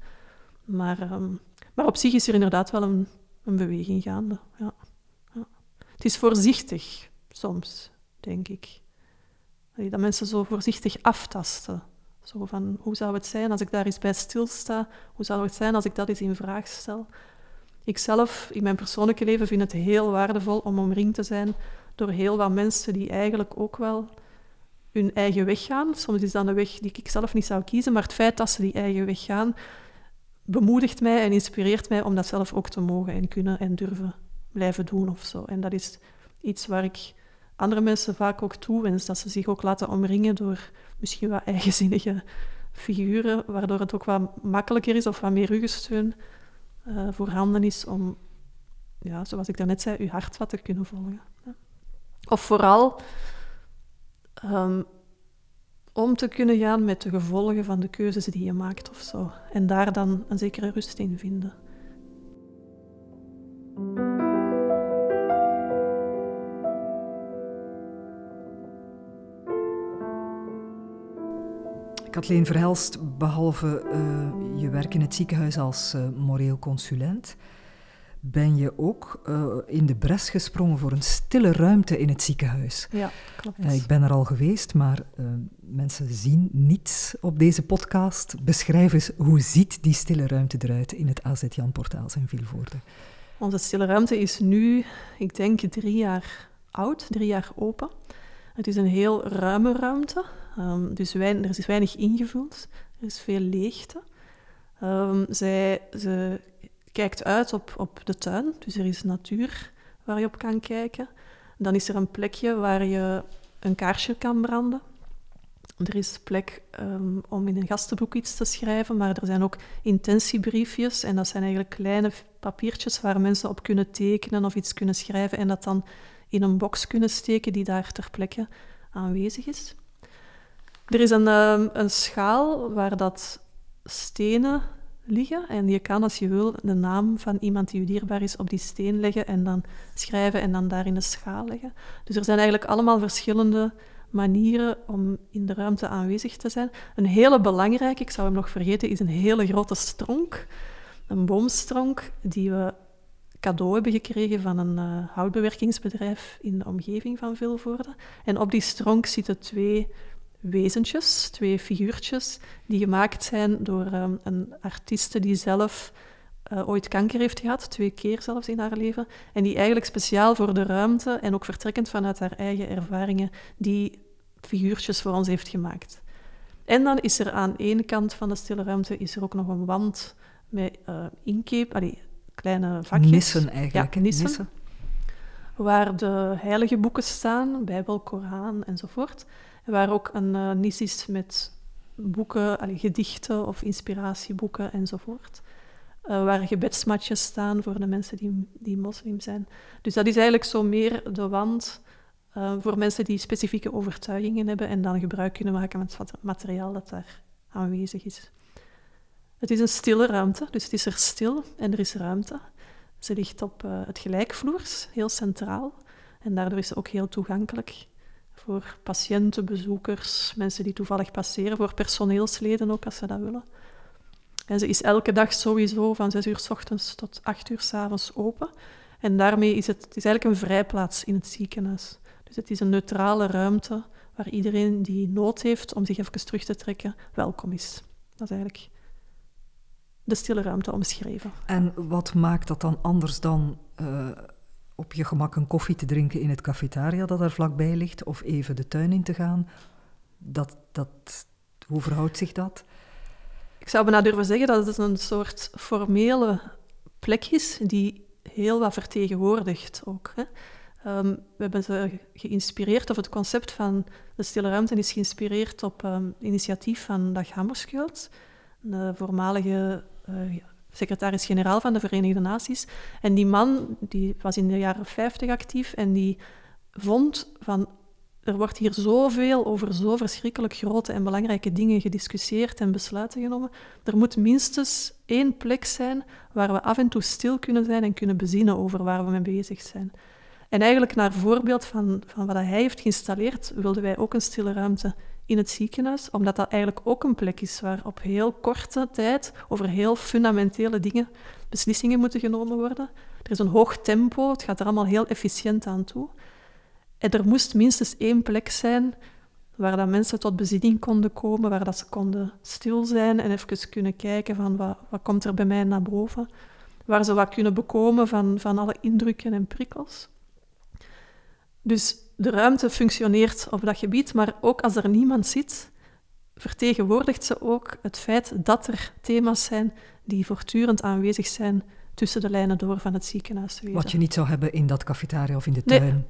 Maar, ehm, maar op zich is er inderdaad wel een, een beweging gaande. Ja. ja. Het is voorzichtig, soms, denk ik. Dat mensen zo voorzichtig aftasten. Zo van, hoe zou het zijn als ik daar eens bij stilsta? Hoe zou het zijn als ik dat eens in vraag stel? Ik zelf, in mijn persoonlijke leven, vind het heel waardevol om omringd te zijn door heel wat mensen die eigenlijk ook wel hun eigen weg gaan. Soms is dat een weg die ik zelf niet zou kiezen, maar het feit dat ze die eigen weg gaan, bemoedigt mij en inspireert mij om dat zelf ook te mogen en kunnen en durven blijven doen of zo. En dat is iets waar ik andere mensen vaak ook toewens, dat ze zich ook laten omringen door misschien wat eigenzinnige figuren, waardoor het ook wat makkelijker is of wat meer ruggensteun uh, voorhanden is om, ja, zoals ik daarnet zei, uw hart wat te kunnen volgen. Of vooral um, om te kunnen gaan met de gevolgen van de keuzes die je maakt of zo. En daar dan een zekere rust in vinden. Kathleen Verhelst, behalve uh, je werk in het ziekenhuis als uh, moreel consulent, ben je ook uh, in de bres gesprongen voor een stille ruimte in het ziekenhuis. Ja, klopt. ik ben er al geweest, maar mensen zien niets op deze podcast. Beschrijf eens, hoe ziet die stille ruimte eruit in het AZ Jan Portaals in Vilvoorde? Onze stille ruimte is nu, ik denk, drie jaar oud, drie jaar open. Het is een heel ruime ruimte, um, dus er is weinig ingevuld, er is veel leegte. Um, zij, ze kijkt uit op, op de tuin, dus er is natuur waar je op kan kijken. Dan is er een plekje waar je een kaarsje kan branden. Er is plek um, om in een gastenboek iets te schrijven, maar er zijn ook intentiebriefjes. En dat zijn eigenlijk kleine papiertjes waar mensen op kunnen tekenen of iets kunnen schrijven en dat dan in een box kunnen steken die daar ter plekke aanwezig is. Er is een, ehm, een schaal waar dat stenen liggen en je kan als je wil de naam van iemand die je dierbaar is op die steen leggen en dan schrijven en dan daar in de schaal leggen. Dus er zijn eigenlijk allemaal verschillende manieren om in de ruimte aanwezig te zijn. Een hele belangrijke, ik zou hem nog vergeten, is een hele grote stronk. Een boomstronk die we cadeau hebben gekregen van een uh, houtbewerkingsbedrijf in de omgeving van Vilvoorde. En op die stronk zitten twee wezentjes, twee figuurtjes, die gemaakt zijn door um, een artieste die zelf uh, ooit kanker heeft gehad, twee keer zelfs in haar leven, en die eigenlijk speciaal voor de ruimte en ook vertrekkend vanuit haar eigen ervaringen die figuurtjes voor ons heeft gemaakt. En dan is er aan één kant van de stille ruimte is er ook nog een wand met uh, inkeep, allee, kleine vakjes. Nissen eigenlijk. Ja, nissen, Waar de heilige boeken staan, Bijbel, Koran enzovoort. En waar ook een uh, nis is met boeken, allee, gedichten of inspiratieboeken enzovoort. Uh, waar gebedsmatjes staan voor de mensen die, die moslim zijn. Dus dat is eigenlijk zo meer de wand uh, voor mensen die specifieke overtuigingen hebben en dan gebruik kunnen maken van het materiaal dat daar aanwezig is. Het is een stille ruimte, dus het is er stil en er is ruimte. Ze ligt op uh, het gelijkvloers, heel centraal. En daardoor is ze ook heel toegankelijk voor patiënten, bezoekers, mensen die toevallig passeren, voor personeelsleden ook als ze dat willen. En ze is elke dag sowieso van 6 uur s ochtends tot 8 uur s avonds open. En daarmee is het, het is eigenlijk een vrijplaats in het ziekenhuis. Dus het is een neutrale ruimte waar iedereen die nood heeft om zich even terug te trekken, welkom is. Dat is eigenlijk de stille ruimte omschreven. En wat maakt dat dan anders dan uh, op je gemak een koffie te drinken in het cafetaria dat er vlakbij ligt, of even de tuin in te gaan. Dat, dat, hoe verhoudt zich dat? Ik zou bijna durven zeggen dat het een soort formele plek is die heel wat vertegenwoordigt ook. Hè. Um, we hebben ze geïnspireerd, of het concept van de stille ruimte is geïnspireerd op um, initiatief van Dag Hammarskjöld, de voormalige uh, secretaris-generaal van de Verenigde Naties. En die man die was in de jaren 50 actief en die vond van er wordt hier zoveel over zo verschrikkelijk grote en belangrijke dingen gediscussieerd en besluiten genomen. Er moet minstens één plek zijn waar we af en toe stil kunnen zijn en kunnen bezinnen over waar we mee bezig zijn. En eigenlijk naar voorbeeld van, van wat hij heeft geïnstalleerd, wilden wij ook een stille ruimte in het ziekenhuis, omdat dat eigenlijk ook een plek is waar op heel korte tijd over heel fundamentele dingen beslissingen moeten genomen worden. Er is een hoog tempo, het gaat er allemaal heel efficiënt aan toe. En er moest minstens één plek zijn waar dat mensen tot bezinning konden komen, waar dat ze konden stil zijn en even kunnen kijken van wat, wat komt er bij mij naar boven. Waar ze wat kunnen bekomen van, van alle indrukken en prikkels. Dus de ruimte functioneert op dat gebied, maar ook als er niemand zit, vertegenwoordigt ze ook het feit dat er thema's zijn die voortdurend aanwezig zijn tussen de lijnen door van het ziekenhuiswezen. Wat je niet zou hebben in dat cafetaria of in de tuin.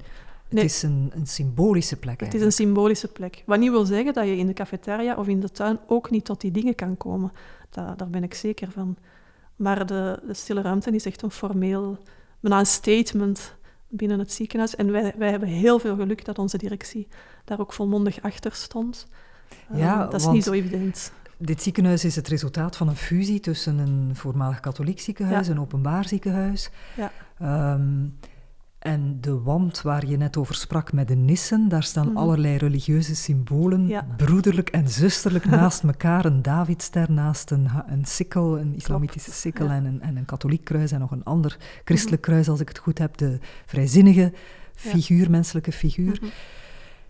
Het is een, een, symbolische plek. Het is een symbolische plek. Wat niet wil zeggen dat je in de cafetaria of in de tuin ook niet tot die dingen kan komen. daar ben ik zeker van. Maar de, de stille ruimte is echt een formeel, bijna een statement binnen het ziekenhuis. En wij, wij hebben heel veel geluk dat onze directie daar ook volmondig achter stond. Ja, uh, dat is niet zo evident. Dit ziekenhuis is het resultaat van een fusie tussen een voormalig katholiek ziekenhuis, en een openbaar ziekenhuis. Ja. Um, en de wand waar je net over sprak met de nissen, daar staan mhm. allerlei religieuze symbolen, broederlijk en zusterlijk <laughs> naast elkaar. Een Davidster naast een, een sikkel, een islamitische sikkel en, een, en een katholiek kruis en nog een ander christelijk mhm. kruis, als ik het goed heb. De vrijzinnige figuur, menselijke figuur. Mhm.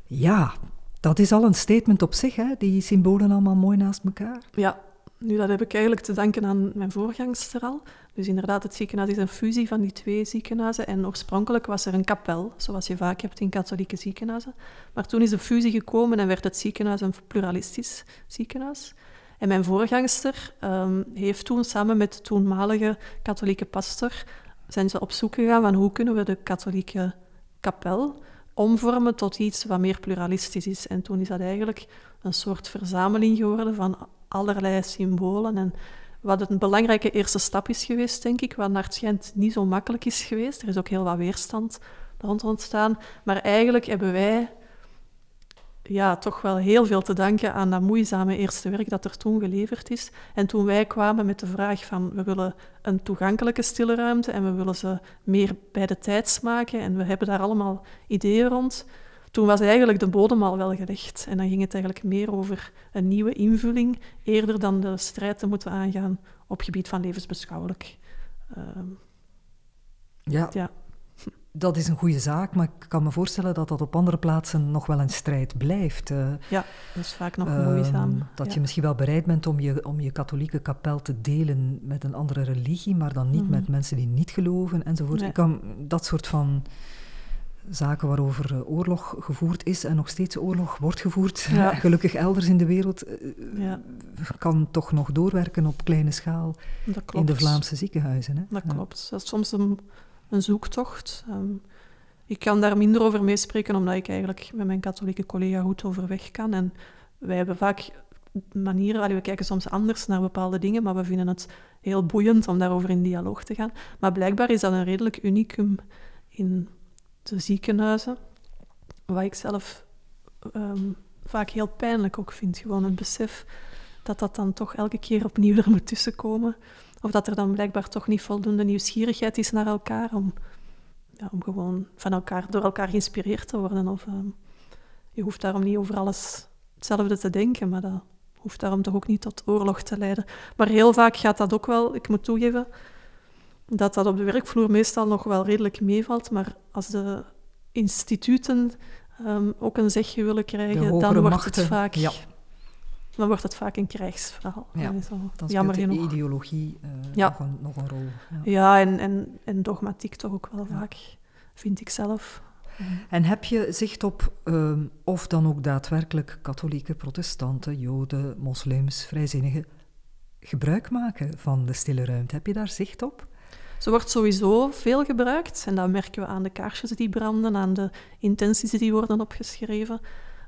Ja, dat is al een statement op zich, hè? die symbolen allemaal mooi naast elkaar. Ja, nu, dat heb ik eigenlijk te danken aan mijn voorgangster al. Dus inderdaad, het ziekenhuis is een fusie van die twee ziekenhuizen. En oorspronkelijk was er een kapel, zoals je vaak hebt in katholieke ziekenhuizen. Maar toen is de fusie gekomen en werd het ziekenhuis een pluralistisch ziekenhuis. En mijn voorgangster um, heeft toen samen met de toenmalige katholieke pastor zijn ze op zoek gegaan van hoe kunnen we de katholieke kapel omvormen tot iets wat meer pluralistisch is. En toen is dat eigenlijk een soort verzameling geworden van allerlei symbolen. En wat een belangrijke eerste stap is geweest, denk ik, wat naar het schijnt niet zo makkelijk is geweest. Er is ook heel wat weerstand rond ontstaan. Maar eigenlijk hebben wij ja, toch wel heel veel te danken aan dat moeizame eerste werk dat er toen geleverd is. En toen wij kwamen met de vraag van we willen een toegankelijke stille ruimte en we willen ze meer bij de tijds maken en we hebben daar allemaal ideeën rond, toen was eigenlijk de bodem al wel gelegd. En dan ging het eigenlijk meer over een nieuwe invulling, eerder dan de strijd te moeten aangaan op gebied van levensbeschouwelijk. Uh, ja. ja. Dat is een goede zaak, maar ik kan me voorstellen dat dat op andere plaatsen nog wel een strijd blijft. Uh, ja, dat is vaak nog uh, moeizaam. Dat je misschien wel bereid bent om je, om je katholieke kapel te delen met een andere religie, maar dan niet mhm. met mensen die niet geloven enzovoort. Ik kan dat soort van zaken waarover eh, oorlog gevoerd is en nog steeds oorlog wordt gevoerd, <laughs> gelukkig elders in de wereld, eh, ja. kan toch nog doorwerken op kleine schaal in de Vlaamse ziekenhuizen. Hè? Dat klopt. Dat is soms een, een zoektocht. Ehm, ik kan daar minder over meespreken, omdat ik eigenlijk met mijn katholieke collega goed overweg kan. En wij hebben vaak manieren, we kijken soms anders naar bepaalde dingen, maar we vinden het heel boeiend om daarover in dialoog te gaan. Maar blijkbaar is dat een redelijk unicum in de ziekenhuizen. Wat ik zelf ehm, vaak heel pijnlijk ook vind. Gewoon het besef dat dat dan toch elke keer opnieuw er moet tussenkomen. Of dat er dan blijkbaar toch niet voldoende nieuwsgierigheid is naar elkaar om, ja, om gewoon van elkaar, door elkaar geïnspireerd te worden. Of, ehm, je hoeft daarom niet over alles hetzelfde te denken, maar dat hoeft daarom toch ook niet tot oorlog te leiden. Maar heel vaak gaat dat ook wel, ik moet toegeven, dat dat op de werkvloer meestal nog wel redelijk meevalt. Maar als de instituten um, ook een zegje willen krijgen, dan wordt, het vaak, ja. dan wordt het vaak een krijgsverhaal. Ja, dan jammer genoeg. ideologie uh, ja. nog, een, nog, een, rol. Ja, ja en, en, en, dogmatiek toch ook wel vaak. vind ik zelf. En heb je zicht op ehm, of dan ook daadwerkelijk katholieke, protestanten, joden, moslims, vrijzinnigen gebruik maken van de stille ruimte? Heb je daar zicht op? Ze wordt sowieso veel gebruikt en dat merken we aan de kaarsjes die branden, aan de intenties die worden opgeschreven.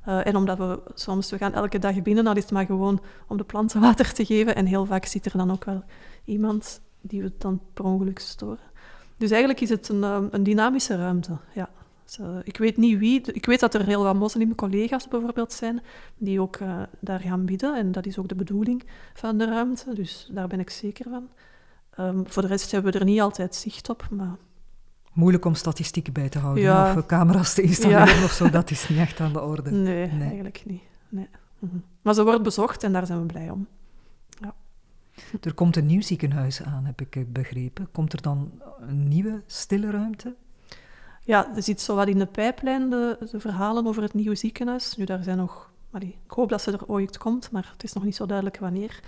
Uh, en omdat we soms, we gaan elke dag binnen, al is het maar gewoon om de planten water te geven. En heel vaak zit er dan ook wel iemand die we dan per ongeluk storen. Dus eigenlijk is het een, um, een dynamische ruimte, ja. Dus, ik weet niet wie. Ik weet dat er heel wat moslim-collega's bijvoorbeeld zijn die ook uh, daar gaan bidden. En dat is ook de bedoeling van de ruimte. Dus daar ben ik zeker van. Um, voor de rest hebben we er niet altijd zicht op. Maar... Moeilijk om statistieken bij te houden ja. of camera's te installeren ja. of zo. Dat is niet echt aan de orde. Nee, nee. eigenlijk niet. Nee. Mm -hmm. Maar ze wordt bezocht en daar zijn we blij om. Ja. Er komt een nieuw ziekenhuis aan, heb ik eh, begrepen. Komt er dan een nieuwe stille ruimte? Ja, er zit zo wat in de pijplijn, de, de verhalen over het nieuwe ziekenhuis. Nu, daar zijn nog... Allee, ik hoop dat ze er ooit komt, maar het is nog niet zo duidelijk wanneer.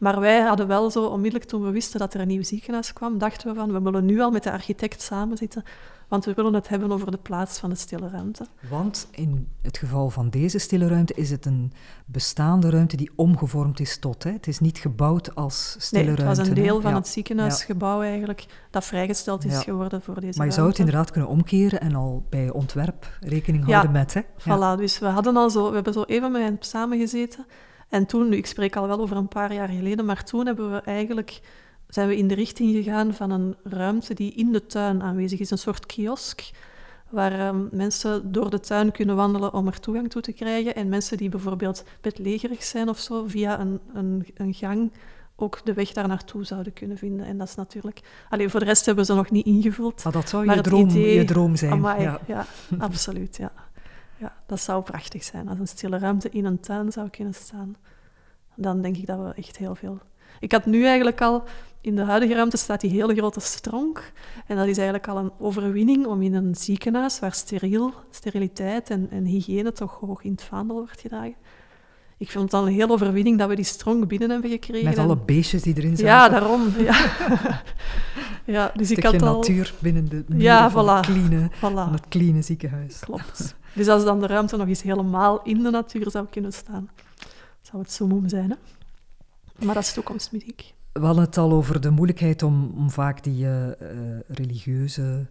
Maar wij hadden wel zo onmiddellijk toen we wisten dat er een nieuw ziekenhuis kwam, dachten we van we willen nu al met de architect samenzitten, want we willen het hebben over de plaats van de stille ruimte. Want in het geval van deze stille ruimte is het een bestaande ruimte die omgevormd is tot. Hè? Het is niet gebouwd als stille nee, ruimte. Het was een deel van het ziekenhuisgebouw eigenlijk dat vrijgesteld is geworden voor deze Maar je zou het inderdaad kunnen omkeren en al bij ontwerp rekening houden met. Hè? Voilà, dus we hadden al zo, we hebben zo even met hen samengezeten. En toen, nu, ik spreek al wel over een paar jaar geleden, maar toen hebben we eigenlijk, zijn we in de richting gegaan van een ruimte die in de tuin aanwezig is. Een soort kiosk, waar um, mensen door de tuin kunnen wandelen om er toegang toe te krijgen. En mensen die bijvoorbeeld bedlegerig zijn of zo, via een, een, een gang ook de weg daar naartoe zouden kunnen vinden. En dat is natuurlijk... Alleen voor de rest hebben ze nog niet ingevuld. Maar dat zou je, droom, idee... je droom zijn. Amai, ja. ja, absoluut, ja. Ja, dat zou prachtig zijn. Als een stille ruimte in een tuin zou kunnen staan, dan denk ik dat we echt heel veel... Ik had nu eigenlijk al... In de huidige ruimte staat die hele grote stronk. En dat is eigenlijk al een overwinning om in een ziekenhuis, waar steriliteit en, en hygiëne toch hoog in het vaandel wordt gedragen, ik vond het al een hele overwinning dat we die stronk binnen hebben gekregen. Met alle beestjes die erin zaten. Ja, daarom. Ja. <laughs> ja, dus ik had al... natuur binnen de ja, van, het clean, van het clean ziekenhuis. Klopt. Dus als dan de ruimte nog eens helemaal in de natuur zou kunnen staan, zou het zo mooi zijn. Hè? Maar dat is toekomstmuziek. We hadden het al over de moeilijkheid om, om vaak die uh, uh, religieuze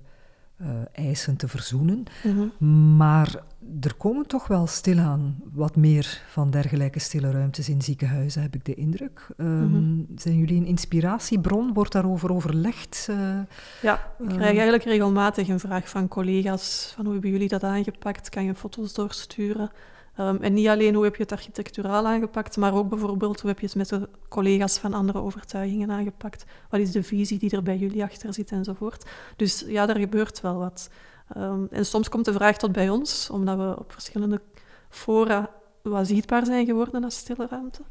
eisen te verzoenen. Mm -hmm. Maar er komen toch wel stilaan wat meer van dergelijke stille ruimtes in ziekenhuizen, heb ik de indruk. Um, mm -hmm. Zijn jullie een inspiratiebron? Wordt daarover overlegd? Uh, ja, ik krijg eigenlijk regelmatig een vraag van collega's van hoe hebben jullie dat aangepakt? Kan je foto's doorsturen? Um, en niet alleen hoe heb je het architecturaal aangepakt, maar ook bijvoorbeeld hoe heb je het met de collega's van andere overtuigingen aangepakt? Wat is de visie die er bij jullie achter zit enzovoort? Dus ja, daar gebeurt wel wat. Um, en soms komt de vraag tot bij ons, omdat we op verschillende fora wat zichtbaar zijn geworden als stille ruimte.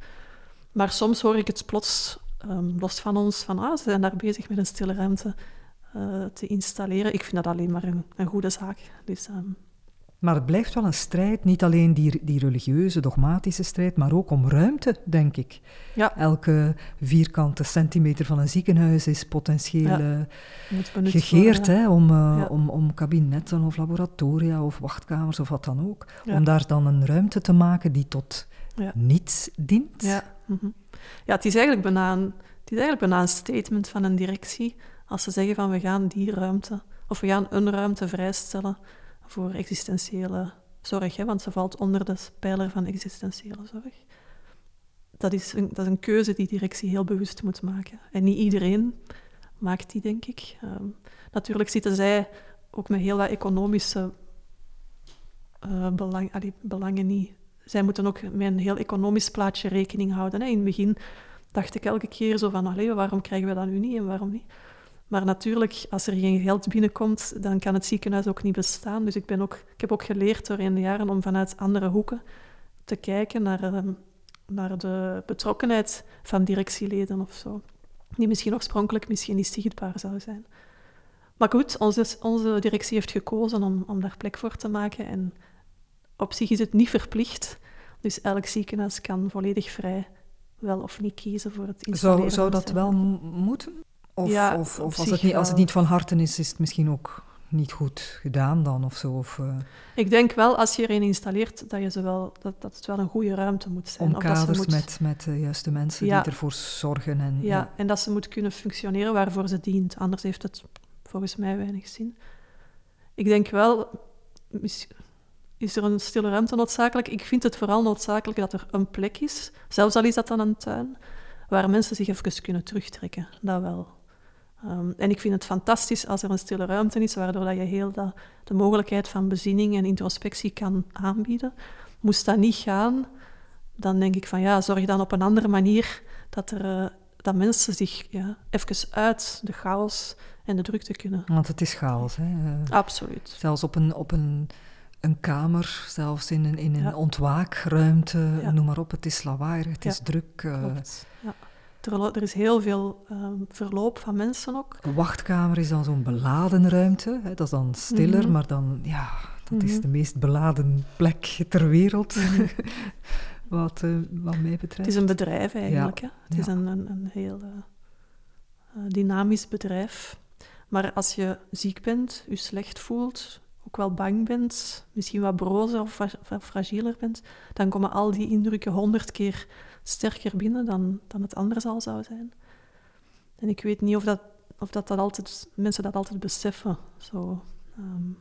Maar soms hoor ik het plots um, los van ons van ah, ze zijn daar bezig met een stille ruimte uh, te installeren. Ik vind dat alleen maar een, een goede zaak. Dus, maar het blijft wel een strijd, niet alleen die, die religieuze, dogmatische strijd, maar ook om ruimte, denk ik. Ja. Elke vierkante centimeter van een ziekenhuis is potentieel ja. uh, gegeerd hè, om, uh, ja. om, om kabinetten of laboratoria of wachtkamers of wat dan ook. Om daar dan een ruimte te maken die tot niets dient. Ja. Mm -hmm. ja, het is eigenlijk bijna een, het is eigenlijk bijna een statement van een directie als ze zeggen van we gaan die ruimte, of we gaan een ruimte vrijstellen voor existentiële zorg, hè, want ze valt onder de pijler van existentiële zorg. Dat is, een, dat is een keuze die directie heel bewust moet maken. En niet iedereen maakt die, denk ik. Um, natuurlijk zitten zij ook met heel wat economische uh, belang, allee, belangen niet. Zij moeten ook met een heel economisch plaatje rekening houden. Hè. In het begin dacht ik elke keer zo van, allee, waarom krijgen we dat nu niet en waarom niet? Maar natuurlijk, als er geen geld binnenkomt, dan kan het ziekenhuis ook niet bestaan. Dus ik, ben ook, ik heb ook geleerd door in de jaren om vanuit andere hoeken te kijken naar, um, naar de betrokkenheid van directieleden of zo. Die misschien oorspronkelijk misschien niet zichtbaar zou zijn. Maar goed, onze, onze directie heeft gekozen om, om daar plek voor te maken. En op zich is het niet verplicht. Dus elk ziekenhuis kan volledig vrij wel of niet kiezen voor het installeren. Zou, zou dat wel moeten? Of, ja, of, of als, het niet, als het niet van harten is, is het misschien ook niet goed gedaan dan of zo? Of, uh, ik denk wel, als je er een installeert, dat, je ze wel, dat, dat het wel een goede ruimte moet zijn. Omkaders moet... met, met de juiste mensen ja. die ervoor zorgen. En, ja, ja, en dat ze moet kunnen functioneren waarvoor ze dient. Anders heeft het volgens mij weinig zin. Ik denk wel, is er een stille ruimte noodzakelijk? Ik vind het vooral noodzakelijk dat er een plek is, zelfs al is dat dan een tuin, waar mensen zich even kunnen terugtrekken. Dat wel. Um, en ik vind het fantastisch als er een stille ruimte is, waardoor dat je heel dat, de mogelijkheid van bezinning en introspectie kan aanbieden. Moest dat niet gaan, dan denk ik van ja, zorg dan op een andere manier dat, er, uh, dat mensen zich ja, even uit de chaos en de drukte kunnen. Want het is chaos, hè? Uh, Absoluut. Zelfs op een, op een, een kamer, zelfs in een, in een ja. ontwaakruimte, ja. noem maar op. Het is lawaaiig, het is druk. Uh, Klopt. Ja. Er, er, is heel veel um, verloop van mensen ook. Een wachtkamer is dan zo'n beladen ruimte. Hè? Dat is dan stiller, mm -hmm. maar dan, ja, dat mm -hmm. is de meest beladen plek ter wereld. Mm -hmm. <laughs> wat, uh, wat mij betreft. Het is een bedrijf eigenlijk. Ja. Hè? Het ja. is een, een, een heel uh, dynamisch bedrijf. Maar als je ziek bent, je slecht voelt, ook wel bang bent, misschien wat brozer of fragieler bent, dan komen al die indrukken honderd keer sterker binnen dan, dan het anders al zou zijn. En ik weet niet of, dat, of dat, dat altijd, mensen dat altijd beseffen. Zo, um.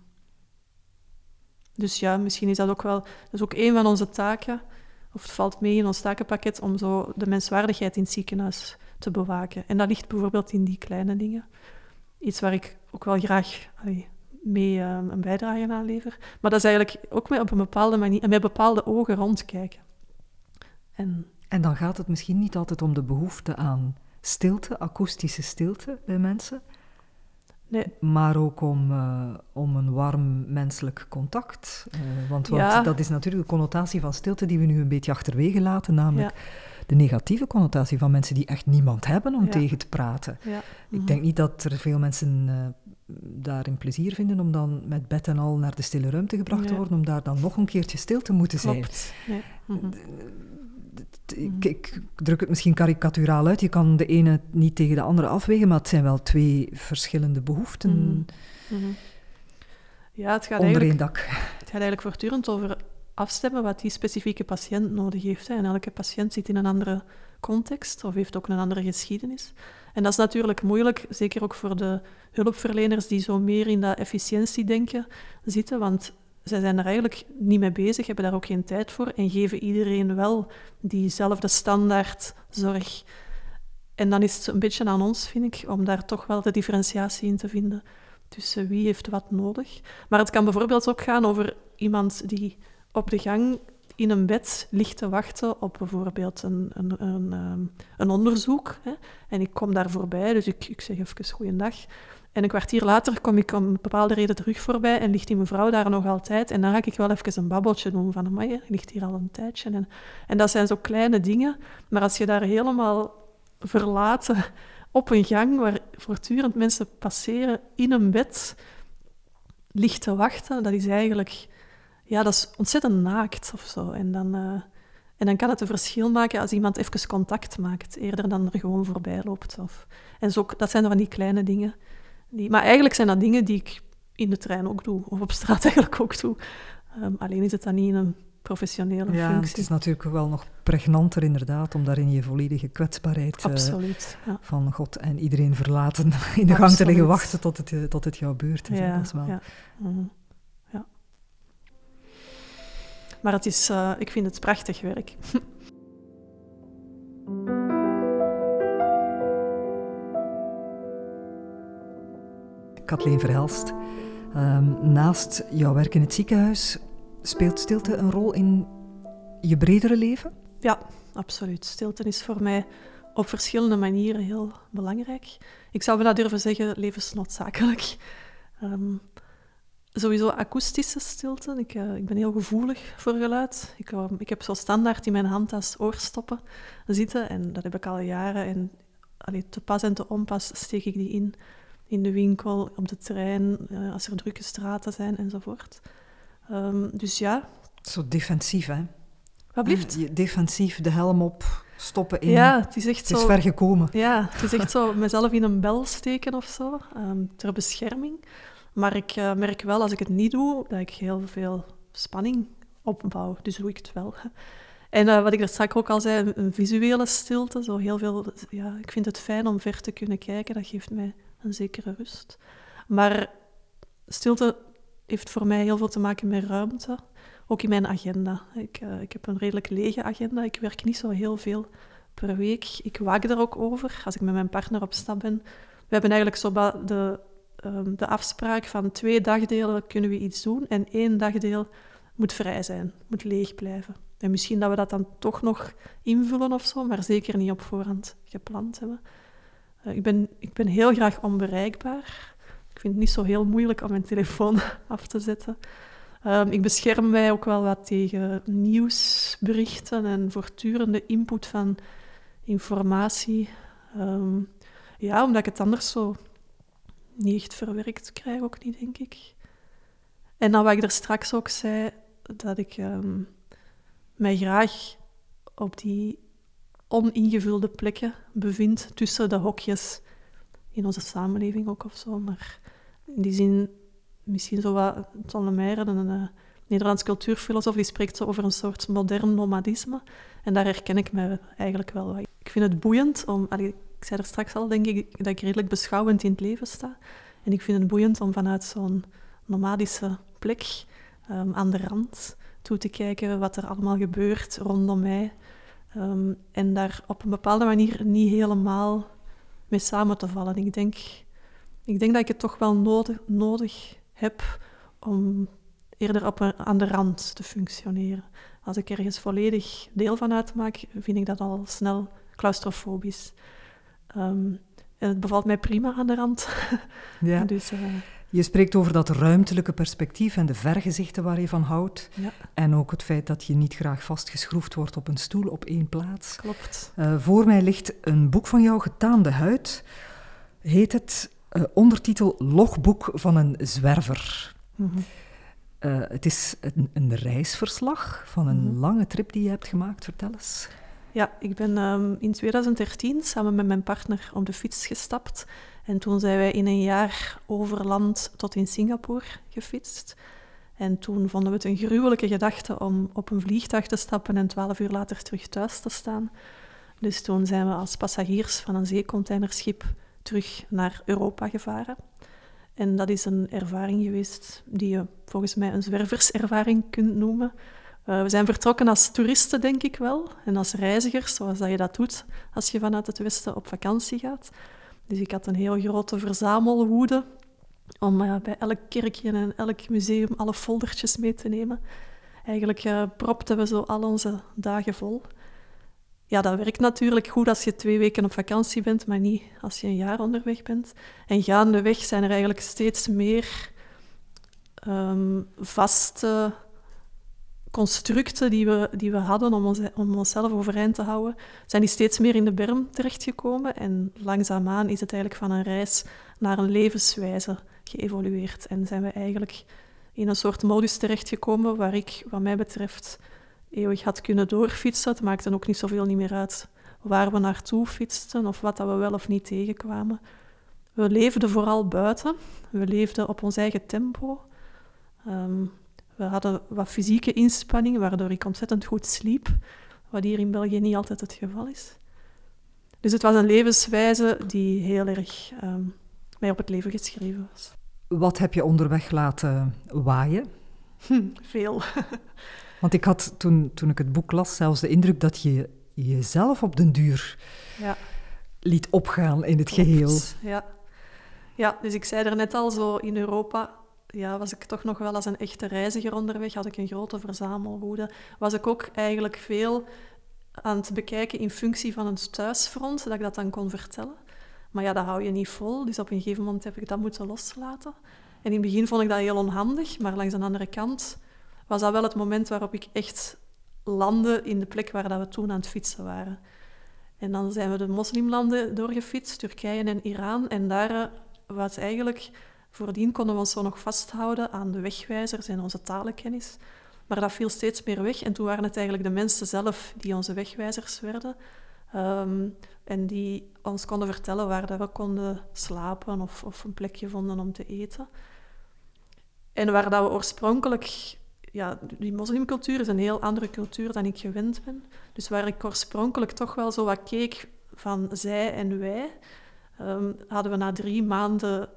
Dus ja, misschien is dat ook wel... Dat is ook een van onze taken, of het valt mee in ons takenpakket, om zo de menswaardigheid in het ziekenhuis te bewaken. En dat ligt bijvoorbeeld in die kleine dingen. Iets waar ik ook wel graag mee um, een bijdrage aan lever. Maar dat is eigenlijk ook met op een bepaalde manier, met bepaalde ogen rondkijken. En en dan gaat het misschien niet altijd om de behoefte aan stilte, akoestische stilte bij mensen. Nee. Maar ook om, uh, om een warm menselijk contact. Uh, want wat, ja. dat is natuurlijk de connotatie van stilte die we nu een beetje achterwege laten, namelijk ja. de negatieve connotatie van mensen die echt niemand hebben om ja. tegen te praten. Ik Mhm. denk niet dat er veel mensen uh, daarin plezier vinden om dan met bed en al naar de stille ruimte gebracht te worden, om daar dan nog een keertje stil te moeten Klopt. zijn. Mm -hmm. Ik, ik, druk het misschien karikaturaal uit. Je kan de ene niet tegen de andere afwegen, maar het zijn wel twee verschillende behoeften. Mm -hmm. Ja, het gaat, onder één eigenlijk, dak. het gaat eigenlijk voortdurend over afstemmen wat die specifieke patiënt nodig heeft. Hè. En elke patiënt zit in een andere context of heeft ook een andere geschiedenis. En dat is natuurlijk moeilijk, zeker ook voor de hulpverleners die zo meer in dat efficiëntiedenken zitten, want zij zijn er eigenlijk niet mee bezig, hebben daar ook geen tijd voor en geven iedereen wel diezelfde standaard zorg. En dan is het een beetje aan ons, vind ik, om daar toch wel de differentiatie in te vinden tussen wie heeft wat nodig. Maar het kan bijvoorbeeld ook gaan over iemand die op de gang in een bed ligt te wachten op bijvoorbeeld een, een, een, een onderzoek. Hè. En ik kom daar voorbij, dus ik, ik zeg even goeiedag. En een kwartier later kom ik om een bepaalde reden terug voorbij en ligt die mevrouw daar nog altijd. En dan ga ik wel even een babbeltje doen van, amai, je ligt hier al een tijdje. En, en dat zijn zo kleine dingen. Maar als je daar helemaal verlaten op een gang waar voortdurend mensen passeren in een bed ligt te wachten, dat is eigenlijk... Ja, dat is ontzettend naakt of zo. En dan, uh, en dan kan het een verschil maken als iemand even contact maakt, eerder dan er gewoon voorbij loopt. Of, en zo, dat zijn van die kleine dingen. Die, maar eigenlijk zijn dat dingen die ik in de trein ook doe, of op straat <laughs> eigenlijk ook doe. Um, alleen is het dan niet in een professionele ja, functie. Het is natuurlijk wel nog pregnanter inderdaad om daarin je volledige kwetsbaarheid Absoluut, uh, ja. van God en iedereen verlaten <laughs> in de Absoluut. gang te liggen wachten tot het, tot het jouw beurt is. Ja, dat is wel... ja. Mm, ja. Maar het is, uh, ik vind het prachtig werk. <laughs> Kathleen Verhelst, um, naast jouw werk in het ziekenhuis, speelt stilte een rol in je bredere leven? Ja, absoluut. Stilte is voor mij op verschillende manieren heel belangrijk. Ik zou bijna durven zeggen levensnoodzakelijk. Um, sowieso akoestische stilte. Ik, uh, ik, ben heel gevoelig voor geluid. Ik, ik heb zo standaard in mijn handtas oorstoppen zitten en dat heb ik al jaren. En allee, te pas en te onpas steek ik die in in de winkel, op de trein, uh, als er drukke straten zijn enzovoort. Um, dus ja. Zo defensief, hè? Wat blieft? Ja, defensief, de helm op, stoppen in. Ja, het is echt het zo... is ver gekomen. Ja, <laughs> het is echt zo mezelf in een bel steken of zo, um, ter bescherming. Maar ik eh, merk wel als ik het niet doe, dat ik heel veel spanning opbouw. Dus doe ik het wel. En uh, wat ik er straks ook al zei, een, visuele stilte. Zo heel veel, ja, ik vind het fijn om ver te kunnen kijken. Dat geeft mij een zekere rust. Maar stilte heeft voor mij heel veel te maken met ruimte. Ook in mijn agenda. Ik, uh, ik heb een redelijk lege agenda. Ik werk niet zo heel veel per week. Ik waak er ook over als ik met mijn partner op stap ben. We hebben eigenlijk zo de, um, de afspraak van twee dagdelen kunnen we iets doen en één dagdeel moet vrij zijn, moet leeg blijven. En misschien dat we dat dan toch nog invullen of zo, maar zeker niet op voorhand gepland hebben. Uh, ik, ben, ik ben heel graag onbereikbaar. Ik vind het niet zo heel moeilijk om mijn telefoon <laughs> af te zetten. Um, ik bescherm mij ook wel wat tegen nieuwsberichten en voortdurende input van informatie. Um, ja, omdat ik het anders zo niet echt verwerkt krijg, ook niet, denk ik. En dan wat ik er straks ook zei, dat ik um, mij graag op die oningevulde plekken bevind tussen de hokjes in onze samenleving ook of zo. Maar in die zin, misschien zo wat Ton Meijer, een uh, Nederlands cultuurfilosoof, die spreekt zo over een soort modern nomadisme. En daar herken ik me eigenlijk wel. Ik vind het boeiend om... Allee, ik zei er straks al, denk ik, dat ik redelijk beschouwend in het leven sta. En ik vind het boeiend om vanuit zo'n nomadische plek um, aan de rand toe te kijken wat er allemaal gebeurt rondom mij. Um, en daar op een bepaalde manier niet helemaal mee samen te vallen. Ik denk, ik denk dat ik het toch wel nodig, nodig heb om eerder op een, aan de rand te functioneren. Als ik ergens volledig deel van uitmaak, vind ik dat al snel claustrofobisch. Um, en het bevalt mij prima aan de rand. Ja. <laughs> dus, uh, je spreekt over dat ruimtelijke perspectief en de vergezichten waar je van houdt. Ja. En ook het feit dat je niet graag vastgeschroefd wordt op een stoel op één plaats. Klopt. Uh, voor mij ligt een boek van jou, Getaande Huid. Heet het uh, ondertitel Logboek van een zwerver. Mm -hmm. uh, het is een, een, reisverslag van een mm -hmm. lange trip die je hebt gemaakt. Vertel eens. Ja, ik ben um, in 2013 samen met mijn partner op de fiets gestapt. En toen zijn wij in een jaar over land tot in Singapore gefietst. En toen vonden we het een gruwelijke gedachte om op een vliegtuig te stappen en twaalf uur later terug thuis te staan. Dus toen zijn we als passagiers van een zeecontainerschip terug naar Europa gevaren. En dat is een ervaring geweest die je volgens mij een zwerverservaring kunt noemen. Uh, we zijn vertrokken als toeristen, denk ik wel, en als reizigers, zoals dat je dat doet als je vanuit het westen op vakantie gaat. Dus ik had een heel grote verzamelwoede om uh, bij elk kerkje en elk museum alle foldertjes mee te nemen. Eigenlijk uh, propten we zo al onze dagen vol. Ja, dat werkt natuurlijk goed als je twee weken op vakantie bent, maar niet als je een jaar onderweg bent. En gaandeweg zijn er eigenlijk steeds meer um, vaste constructen die we, die we hadden om, ons, om onszelf overeind te houden, zijn die steeds meer in de berm terechtgekomen. En langzaamaan is het eigenlijk van een reis naar een levenswijze geëvolueerd. En zijn we eigenlijk in een soort modus terechtgekomen waar ik, wat mij betreft, eeuwig had kunnen doorfietsen. Het maakte ook niet zoveel niet meer uit waar we naartoe fietsten of wat dat we wel of niet tegenkwamen. We leefden vooral buiten. We leefden op ons eigen tempo. Um, we hadden wat fysieke inspanning, waardoor ik ontzettend goed sliep, wat hier in België niet altijd het geval is. Dus het was een levenswijze die heel erg um, mij op het leven geschreven was. Wat heb je onderweg laten waaien? Hm, <laughs> veel. <laughs> Want ik had toen, toen ik het boek las zelfs de indruk dat je jezelf op den duur ja. liet opgaan in het Klopt. geheel. Ja. ja, dus ik zei er net al zo, in Europa ja, was ik toch nog wel als een echte reiziger onderweg, had ik een grote verzamelwoede. Was ik ook eigenlijk veel aan het bekijken in functie van een thuisfront, dat ik dat dan kon vertellen. Maar ja, dat hou je niet vol, dus op een gegeven moment heb ik dat moeten loslaten. En in het begin vond ik dat heel onhandig, maar langs de andere kant was dat wel het moment waarop ik echt landde in de plek waar dat we toen aan het fietsen waren. En dan zijn we de moslimlanden doorgefietst, Turkije en Iran. En daar was eigenlijk Voordien konden we ons zo nog vasthouden aan de wegwijzers en onze talenkennis. Maar dat viel steeds meer weg. En toen waren het eigenlijk de mensen zelf die onze wegwijzers werden. Um, en die ons konden vertellen waar dat we konden slapen of, of een plekje vonden om te eten. En waar dat we oorspronkelijk... Ja, die moslimcultuur is een heel andere cultuur dan ik gewend ben. Dus waar ik oorspronkelijk toch wel zo wat keek van zij en wij, ehm, hadden we na drie maanden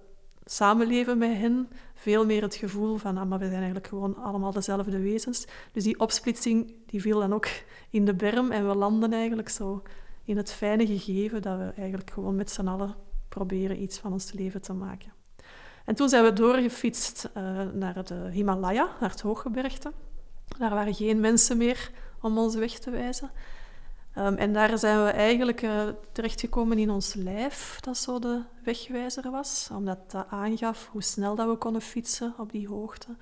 samenleven met hen veel meer het gevoel van, ah, maar we zijn eigenlijk gewoon allemaal dezelfde wezens. Dus die opsplitsing die viel dan ook in de berm en we landen eigenlijk zo in het fijne gegeven dat we eigenlijk gewoon met z'n allen proberen iets van ons leven te maken. En toen zijn we doorgefietst uh, naar de Himalaya, naar het hooggebergte. Daar waren geen mensen meer om ons weg te wijzen. Um, en daar zijn we eigenlijk uh, terechtgekomen in ons lijf, dat zo de wegwijzer was, omdat dat aangaf hoe snel dat we konden fietsen op die hoogte.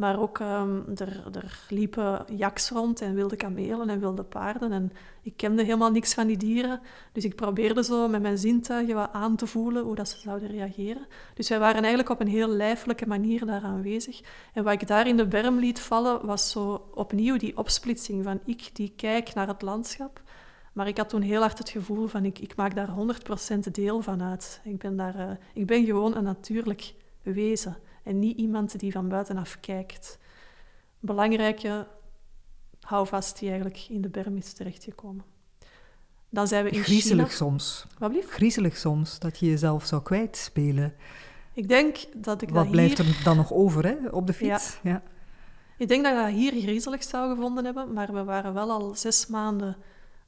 Maar ook, um, er, er, liepen jaks rond en wilde kamelen en wilde paarden. En ik kende helemaal niks van die dieren. Dus ik probeerde zo met mijn zintuigen wat aan te voelen hoe dat ze zouden reageren. Dus wij waren eigenlijk op een heel lijfelijke manier daar aanwezig. En wat ik daar in de berm liet vallen, was zo opnieuw die opsplitsing van ik die kijk naar het landschap. Maar ik had toen heel hard het gevoel van ik, ik maak daar 100% deel van uit. Ik ben, daar, uh, ik ben gewoon een natuurlijk wezen en niet iemand die van buitenaf kijkt. Belangrijke houvast die eigenlijk in de berm is terechtgekomen. Dan zijn we in Griezelig soms. Wat blieft? Griezelig soms, dat je jezelf zou kwijtspelen. Ik denk dat ik Wat dat blijft hier... er dan nog over hè, op de fiets? Ja. ja. Ik denk dat ik dat hier griezelig zou gevonden hebben, maar we waren wel al zes maanden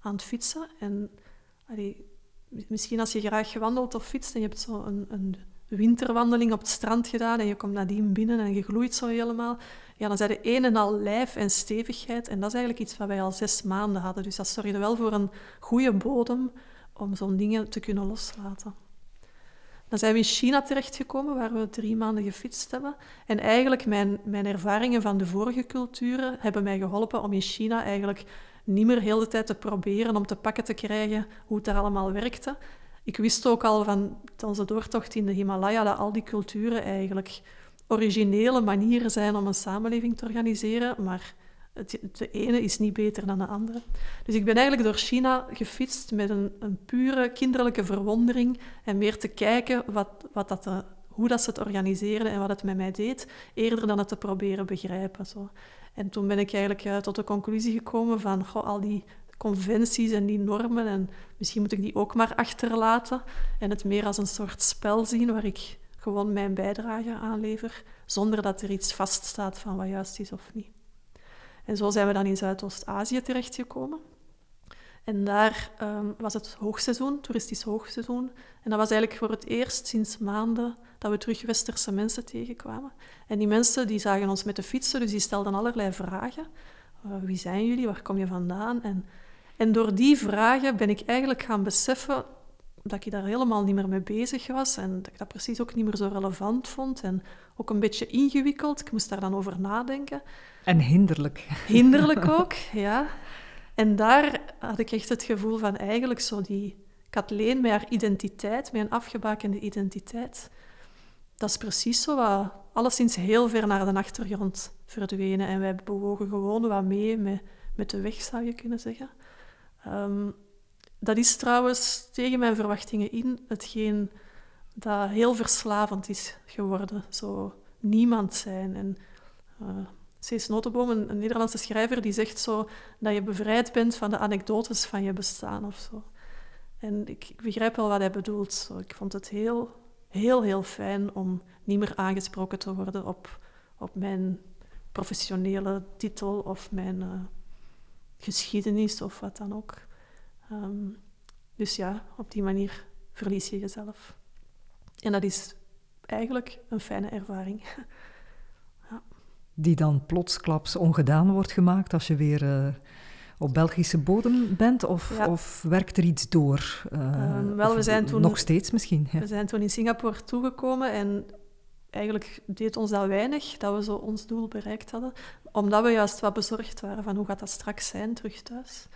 aan het fietsen. En allee, misschien als je graag gewandeld of fietst en je hebt zo een, een winterwandeling op het strand gedaan en je komt nadien binnen en je gloeit zo helemaal, ja, dan zijn de een en al lijf en stevigheid. En dat is eigenlijk iets wat wij al zes maanden hadden. Dus dat zorgde wel voor een goede bodem om zo'n dingen te kunnen loslaten. Dan zijn we in China terechtgekomen, waar we drie maanden gefietst hebben. En eigenlijk mijn, mijn ervaringen van de vorige culturen hebben mij geholpen om in China eigenlijk niet meer heel de tijd te proberen om te pakken te krijgen hoe het daar allemaal werkte. Ik wist ook al van onze doortocht in de Himalaya dat al die culturen eigenlijk originele manieren zijn om een samenleving te organiseren, maar het, de ene is niet beter dan de andere. Dus ik ben eigenlijk door China gefietst met een, een pure kinderlijke verwondering en meer te kijken wat, wat dat hoe dat ze het organiseerden en wat het met mij deed, eerder dan het te proberen begrijpen. Zo. En toen ben ik eigenlijk uh, tot de conclusie gekomen van goh, al die conventies en die normen. En misschien moet ik die ook maar achterlaten en het meer als een soort spel zien waar ik gewoon mijn bijdrage aanlever, zonder dat er iets vaststaat van wat juist is of niet. En zo zijn we dan in Zuidoost-Azië terechtgekomen. En daar um, was het hoogseizoen, toeristisch hoogseizoen. En dat was eigenlijk voor het eerst sinds maanden dat we terug westerse mensen tegenkwamen. En die mensen die zagen ons met de fietsen, dus die stelden allerlei vragen. Uh, wie zijn jullie? Waar kom je vandaan? En en door die vragen ben ik eigenlijk gaan beseffen dat ik daar helemaal niet meer mee bezig was en dat ik dat precies ook niet meer zo relevant vond en ook een beetje ingewikkeld. Ik moest daar dan over nadenken. En hinderlijk. Hinderlijk <laughs> ook, ja. En daar had ik echt het gevoel van eigenlijk zo die Kathleen met haar identiteit, met een afgebakende identiteit. Dat is precies zo wat alleszins heel ver naar de achtergrond verdwenen. En wij bewogen gewoon wat mee met, met de weg, zou je kunnen zeggen. Um, dat is trouwens tegen mijn verwachtingen in hetgeen dat heel verslavend is geworden. Zo niemand zijn. En uh, Cees Notenboom, een, Nederlandse schrijver, die zegt zo dat je bevrijd bent van de anekdotes van je bestaan of zo. En ik, ik begrijp wel wat hij bedoelt. Ik vond het heel, heel, heel fijn om niet meer aangesproken te worden op, op mijn professionele titel of mijn... Uh, geschiedenis of wat dan ook. Um, dus ja, op die manier verlies je jezelf. En dat is eigenlijk een fijne ervaring. <laughs> ja. Die dan plotsklaps ongedaan wordt gemaakt als je weer uh, op Belgische bodem bent? Of, ja. of werkt er iets door? Uh, um, wel, we zijn toen, nog steeds misschien. Ja. We zijn toen in Singapore toegekomen en eigenlijk deed ons dat weinig dat we zo ons doel bereikt hadden, omdat we juist wat bezorgd waren van hoe gaat dat straks zijn terug thuis.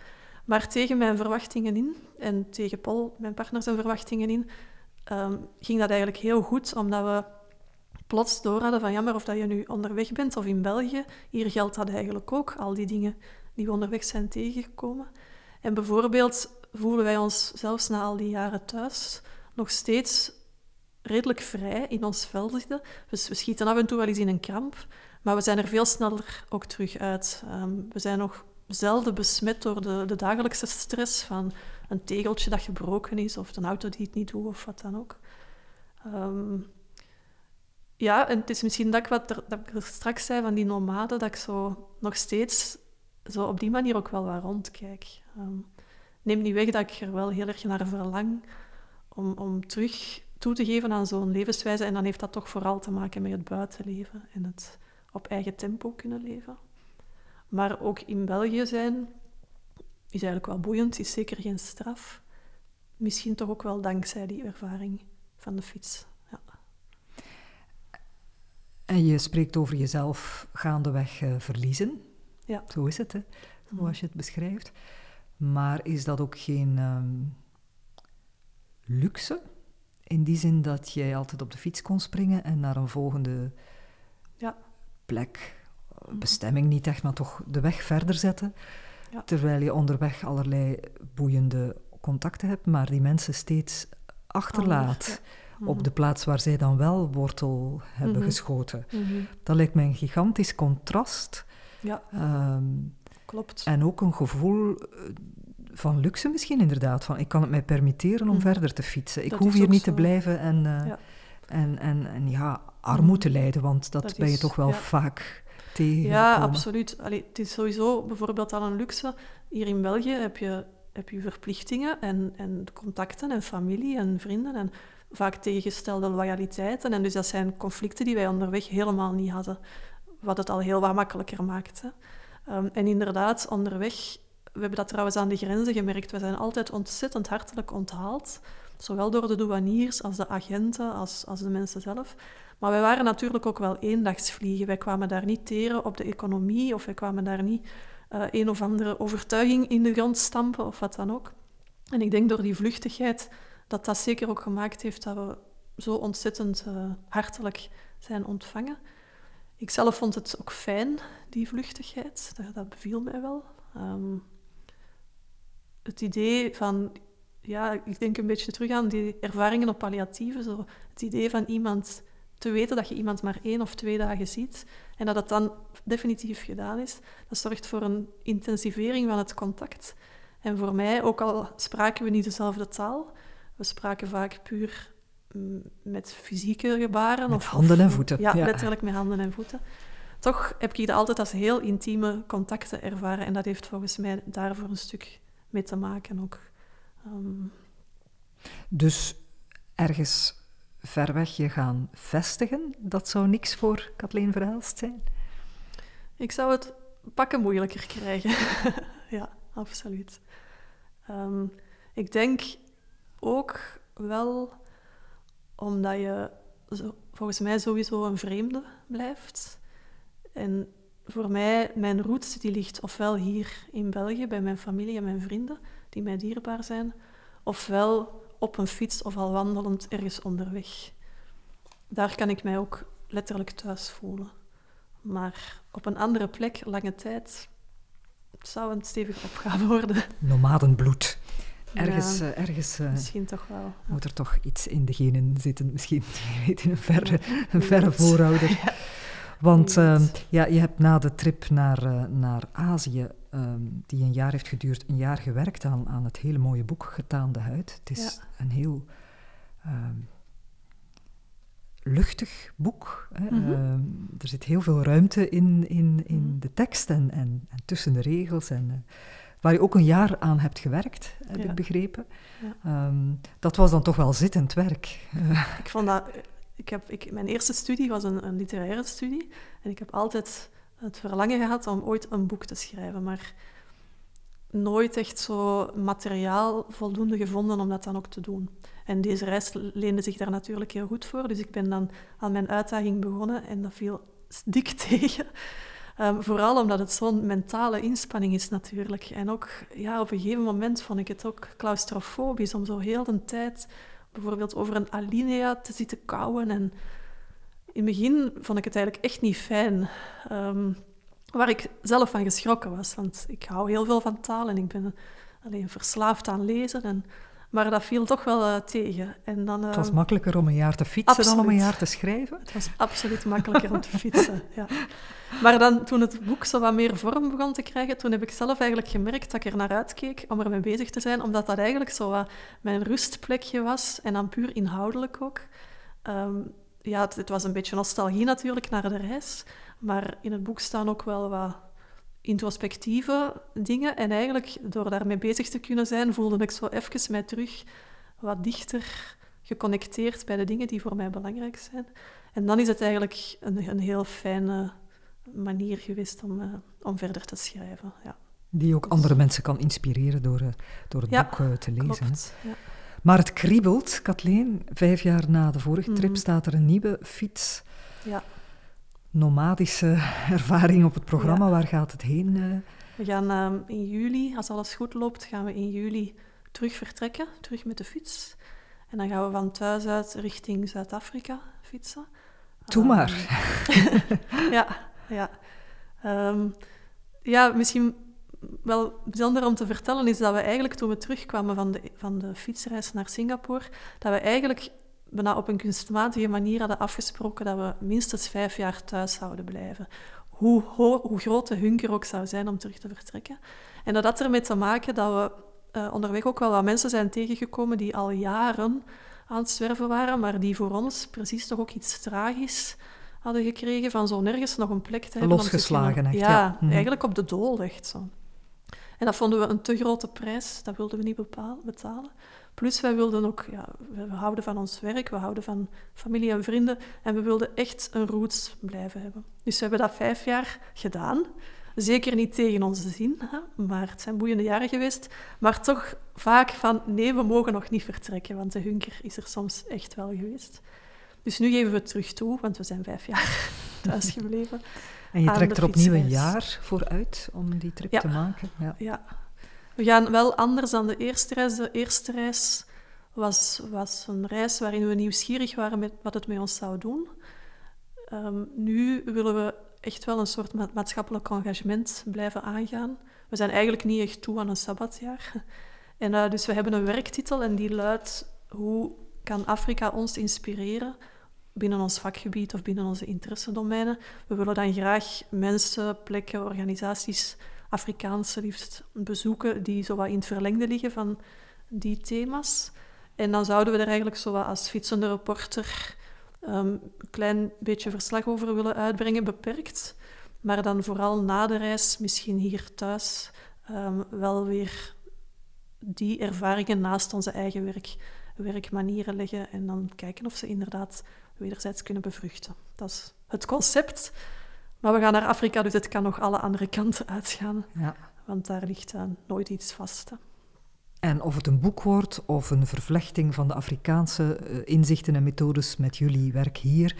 Maar tegen mijn verwachtingen in, en tegen Paul, mijn partner zijn verwachtingen in, um, ging dat eigenlijk heel goed, omdat we plots door hadden van jammer of dat je nu onderweg bent of in België. Hier geldt dat eigenlijk ook, al die dingen die we onderweg zijn tegengekomen. En bijvoorbeeld voelen wij ons zelfs na al die jaren thuis nog steeds redelijk vrij in ons vel zitten. Dus we schieten af en toe wel eens in een kramp, maar we zijn er veel sneller ook terug uit. Ehm, we zijn nog zelden besmet door de, de dagelijkse stress van een tegeltje dat gebroken is of een auto die het niet doet of wat dan ook. Ehm, ja, en het is misschien dat ik, wat er, dat ik straks zei van die nomaden, dat ik zo nog steeds zo op die manier ook wel wat rondkijk. Um, neem niet weg dat ik er wel heel erg naar verlang om, om terug toe te geven aan zo'n levenswijze. En dan heeft dat toch vooral te maken met het buitenleven en het op eigen tempo kunnen leven. Maar ook in België zijn is eigenlijk wel boeiend, is zeker geen straf. Misschien toch ook wel dankzij die ervaring van de fiets. Ja. En je spreekt over jezelf gaandeweg uh, verliezen. Ja. Zo is het, hè? zoals je het beschrijft. Maar is dat ook geen um, luxe? In die zin dat jij altijd op de fiets kon springen en naar een volgende ja. plek, bestemming niet echt, maar toch de weg verder zetten. Ja. Terwijl je onderweg allerlei boeiende contacten hebt, maar die mensen steeds achterlaat op mhm. de plaats waar zij dan wel wortel hebben mhm. geschoten. Mhm. Dat lijkt mij een gigantisch contrast. Ja. Um, Klopt. En ook een gevoel eh, van luxe misschien inderdaad. Van, ik kan het mij permitteren om mm. verder te fietsen. Ik hoef hier niet te blijven en, uh, en, en, en ja, armoede te lijden, want dat, ben je toch wel vaak tegen. Ja, absoluut. Allee, het is sowieso bijvoorbeeld al een luxe. Hier in België heb je, heb je verplichtingen en, en contacten en familie en vrienden en vaak tegengestelde loyaliteiten. En dus dat zijn conflicten die wij onderweg helemaal niet hadden. Wat het al heel wat makkelijker maakt. Hè. Um, en inderdaad, onderweg, we hebben dat trouwens aan de grenzen gemerkt, we zijn altijd ontzettend hartelijk onthaald. Zowel door de douaniers als de agenten, als, als de mensen zelf. Maar wij waren natuurlijk ook wel eendagsvliegen. Wij kwamen daar niet teren op de economie of wij kwamen daar niet uh, een of andere overtuiging in de grond stampen of wat dan ook. En ik denk door die vluchtigheid dat dat zeker ook gemaakt heeft dat we zo ontzettend uh, hartelijk zijn ontvangen. Ik zelf vond het ook fijn, die vluchtigheid. Dat, dat beviel mij wel. Um, het idee van, ja, ik denk een beetje terug aan die ervaringen op palliatieve. Zo. Het idee van iemand te weten dat je iemand maar één of twee dagen ziet en dat het dan definitief gedaan is, dat zorgt voor een intensivering van het contact. En voor mij, ook al spraken we niet dezelfde taal, we spraken vaak puur met fysieke gebaren. Met of, handen en voeten. Ja, letterlijk met handen en voeten. Toch heb ik dat altijd als heel intieme contacten ervaren. En dat heeft volgens mij daarvoor een stuk mee te maken ook. Um... Dus ergens ver weg je gaan vestigen, dat zou niks voor Kathleen Verhelst zijn? Ik zou het pakken moeilijker krijgen. <laughs> ja, absoluut. Um, ik denk ook wel omdat je zo, volgens mij sowieso een vreemde blijft. En voor mij, mijn roots die ligt ofwel hier in België bij mijn familie en mijn vrienden, die mij dierbaar zijn, ofwel op een fiets of al wandelend ergens onderweg. Daar kan ik mij ook letterlijk thuis voelen. Maar op een andere plek, lange tijd, zou een stevige opgave worden. Nomadenbloed. Ergens, uh, ergens uh, misschien toch wel. moet er toch iets in de genen zitten. Misschien, <laughs> in een verre, een verre voorouder. <laughs> ja. Want uh, ja, je hebt na de trip naar, uh, naar Azië, um, die een jaar heeft geduurd, een jaar gewerkt aan, aan het hele mooie boek Getaande Huid. Het is ja. een heel um, luchtig boek. Hè. Mm -hmm. um, er zit heel veel ruimte in, in, in mm -hmm. de tekst en, en, en, tussen de regels. En, waar je ook een jaar aan hebt gewerkt, heb ja. ik begrepen. Ja. Um, dat was dan toch wel zittend werk. <laughs> Ik vond dat... Ik heb, ik, mijn eerste studie was een, een literaire studie. En ik heb altijd het verlangen gehad om ooit een boek te schrijven. Maar nooit echt zo materiaal voldoende gevonden om dat dan ook te doen. En deze reis leende zich daar natuurlijk heel goed voor. Dus ik ben dan aan mijn uitdaging begonnen en dat viel dik <laughs> tegen. Um, vooral omdat het zo'n mentale inspanning is natuurlijk. En ook ja, op een gegeven moment vond ik het ook claustrofobisch om zo heel de tijd bijvoorbeeld over een alinea te zitten kouwen. En in het begin vond ik het eigenlijk echt niet fijn. Um, waar ik zelf van geschrokken was, want ik hou heel veel van taal en ik ben alleen verslaafd aan lezen. En Maar dat viel toch wel uh, tegen. En dan, het was makkelijker om een jaar te fietsen dan om een jaar te schrijven? Het was absoluut makkelijker om te fietsen, <laughs> ja. Maar dan, toen het boek zo wat meer vorm begon te krijgen, toen heb ik zelf eigenlijk gemerkt dat ik er naar uitkeek om ermee bezig te zijn, omdat dat eigenlijk zo wat mijn rustplekje was en dan puur inhoudelijk ook. Um, ja, het, het, was een beetje nostalgie natuurlijk naar de reis, maar in het boek staan ook wel wat introspectieve dingen. En eigenlijk, door daarmee bezig te kunnen zijn, voelde ik zo even mij terug wat dichter geconnecteerd bij de dingen die voor mij belangrijk zijn. En dan is het eigenlijk een, een heel fijne manier geweest om, uh, om verder te schrijven. Ja. Die ook andere mensen kan inspireren door, uh, door het ja, boek uh, te lezen. Klopt, ja. Maar het kriebelt, Kathleen. Vijf jaar na de vorige trip mm. staat er een nieuwe fiets. Ja. Nomadische <laughs> ervaring op het programma. Ja. Waar gaat het heen? We gaan um, in juli, als alles goed loopt, gaan we in juli terug vertrekken. Terug met de fiets. En dan gaan we van thuis uit richting Zuid-Afrika fietsen. Doe um, maar. <laughs> <laughs> ja, ja. Um, ja, misschien wel bijzonder om te vertellen is dat we eigenlijk toen we terugkwamen van de, van de fietsreis naar Singapore, dat we eigenlijk bijna op een kunstmatige manier hadden afgesproken dat we minstens vijf jaar thuis zouden blijven. Hoe, hoe groot de hunker ook zou zijn om terug te vertrekken. En dat had ermee te maken dat we uh, onderweg ook wel wat mensen zijn tegengekomen die al jaren aan het zwerven waren, maar die voor ons precies toch ook iets tragisch hadden gekregen van zo nergens nog een plek te hebben. Losgeslagen, echt. Ja, ja. Mm. eigenlijk op de dool, echt zo. En dat vonden we een te grote prijs, dat wilden we niet betalen. Plus, wij wilden ook, ja, we houden van ons werk, we houden van familie en vrienden en we wilden echt een roots blijven hebben. Dus we hebben dat vijf jaar gedaan. Zeker niet tegen onze zin, hè? maar het zijn boeiende jaren geweest. Maar toch vaak van, nee, we mogen nog niet vertrekken, want de hunker is er soms echt wel geweest. Dus nu geven we het terug toe, want we zijn vijf jaar <laughs> thuis gebleven. En je trekt er opnieuw een jaar voor uit om die trip ja. te maken? Ja. ja. We gaan wel anders dan de eerste reis. De eerste reis was, was een reis waarin we nieuwsgierig waren met wat het met ons zou doen. Um, nu willen we echt wel een soort ma maatschappelijk engagement blijven aangaan. We zijn eigenlijk niet echt toe aan een sabbatjaar. <laughs> En, uh, dus we hebben een werktitel en die luidt Hoe kan Afrika ons inspireren binnen ons vakgebied of binnen onze interessedomeinen. We willen dan graag mensen, plekken, organisaties, Afrikaanse liefst, bezoeken die zo wat in het verlengde liggen van die thema's. En dan zouden we er eigenlijk zo wat als fietsende reporter um, een klein beetje verslag over willen uitbrengen, beperkt. Maar dan vooral na de reis, misschien hier thuis, um, wel weer die ervaringen naast onze eigen werk, werkmanieren leggen en dan kijken of ze inderdaad wederzijds kunnen bevruchten. Dat is het concept. Maar we gaan naar Afrika, dus het kan nog alle andere kanten uitgaan. Ja. Want daar ligt uh, nooit iets vast. Hè. En of het een boek wordt of een vervlechting van de Afrikaanse uh, inzichten en methodes met jullie werk hier,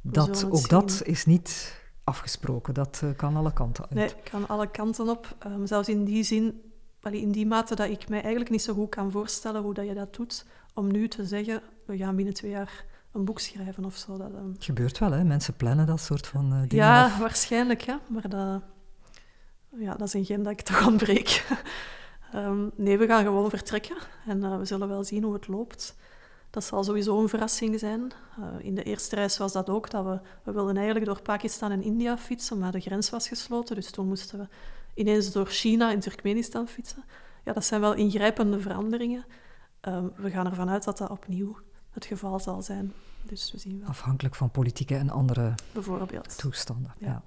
dat, ook zien. dat is niet afgesproken. Dat uh, kan alle kanten uit. Nee, kan alle kanten op. Um, zelfs in die zin, in die mate dat ik mij eigenlijk niet zo goed kan voorstellen hoe dat je dat doet, om nu te zeggen, we gaan binnen twee jaar een boek schrijven of zo. Dat, um... Het gebeurt wel, hè? Mensen plannen dat soort van uh, dingen Ja, af. waarschijnlijk, ja. Maar dat, ja, dat is een gen dat ik <laughs> toch ontbreek. um, nee, we gaan gewoon vertrekken en uh, we zullen wel zien hoe het loopt. Dat zal sowieso een verrassing zijn. Uh, in de eerste reis was dat ook, dat we, we wilden eigenlijk door Pakistan en India fietsen, maar de grens was gesloten. Dus toen moesten we ineens door China en Turkmenistan fietsen. Ja, dat zijn wel ingrijpende veranderingen. Um, we gaan ervan uit dat dat opnieuw het geval zal zijn. Dus we zien wel. Afhankelijk van politieke en andere Bijvoorbeeld. toestanden. Ja. ja.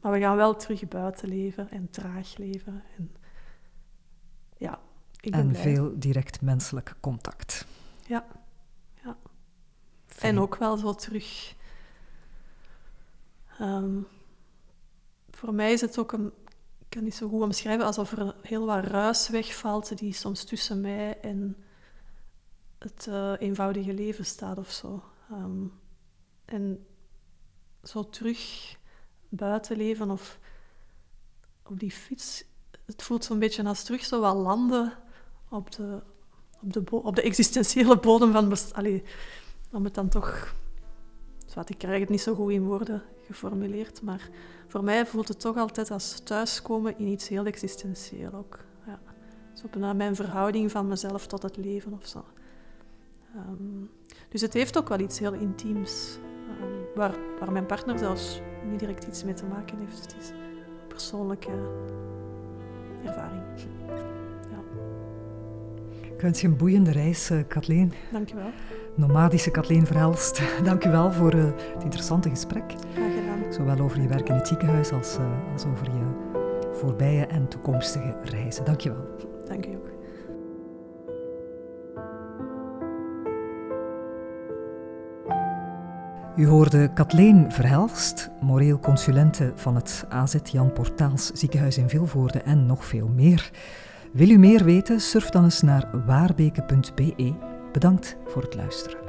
Maar we gaan wel terug buiten leven en traag leven. En, ja, ik ben en blij. veel direct menselijk contact. Ja. ja. En ook wel zo terug. Um, voor mij is het ook een. Ik kan niet zo goed omschrijven alsof er heel wat ruis wegvalt die soms tussen mij en het uh, eenvoudige leven staat of zo. Um, en zo terug buiten leven of op die fiets, het voelt zo'n beetje als terug zo wat landen op de, op de, op de existentiële bodem van... Allee, om het dan toch... Zwart, ik krijg het niet zo goed in woorden geformuleerd, maar voor mij voelt het toch altijd als thuiskomen in iets heel existentieel ook. Ja. Zo naar mijn verhouding van mezelf tot het leven of zo. Ehm, dus het heeft ook wel iets heel intiems, ehm, waar, waar mijn partner zelfs niet direct iets mee te maken heeft. Het is een persoonlijke ervaring. <laughs> Ja. Ik wens je een boeiende reis, uh, Kathleen. Dank je wel. Nomadische Kathleen Verhelst, <laughs> dank u wel voor uh, het interessante gesprek. Graag gedaan. Zowel over je werk in het ziekenhuis als, uh, als over je voorbije en toekomstige reizen. Dank je wel. Dank u ook. U hoorde Kathleen Verhelst, moreel consulente van het AZ Jan Portaals ziekenhuis in Vilvoorde en nog veel meer. Wil u meer weten? Surf dan eens naar waarbeke.be. Bedankt voor het luisteren.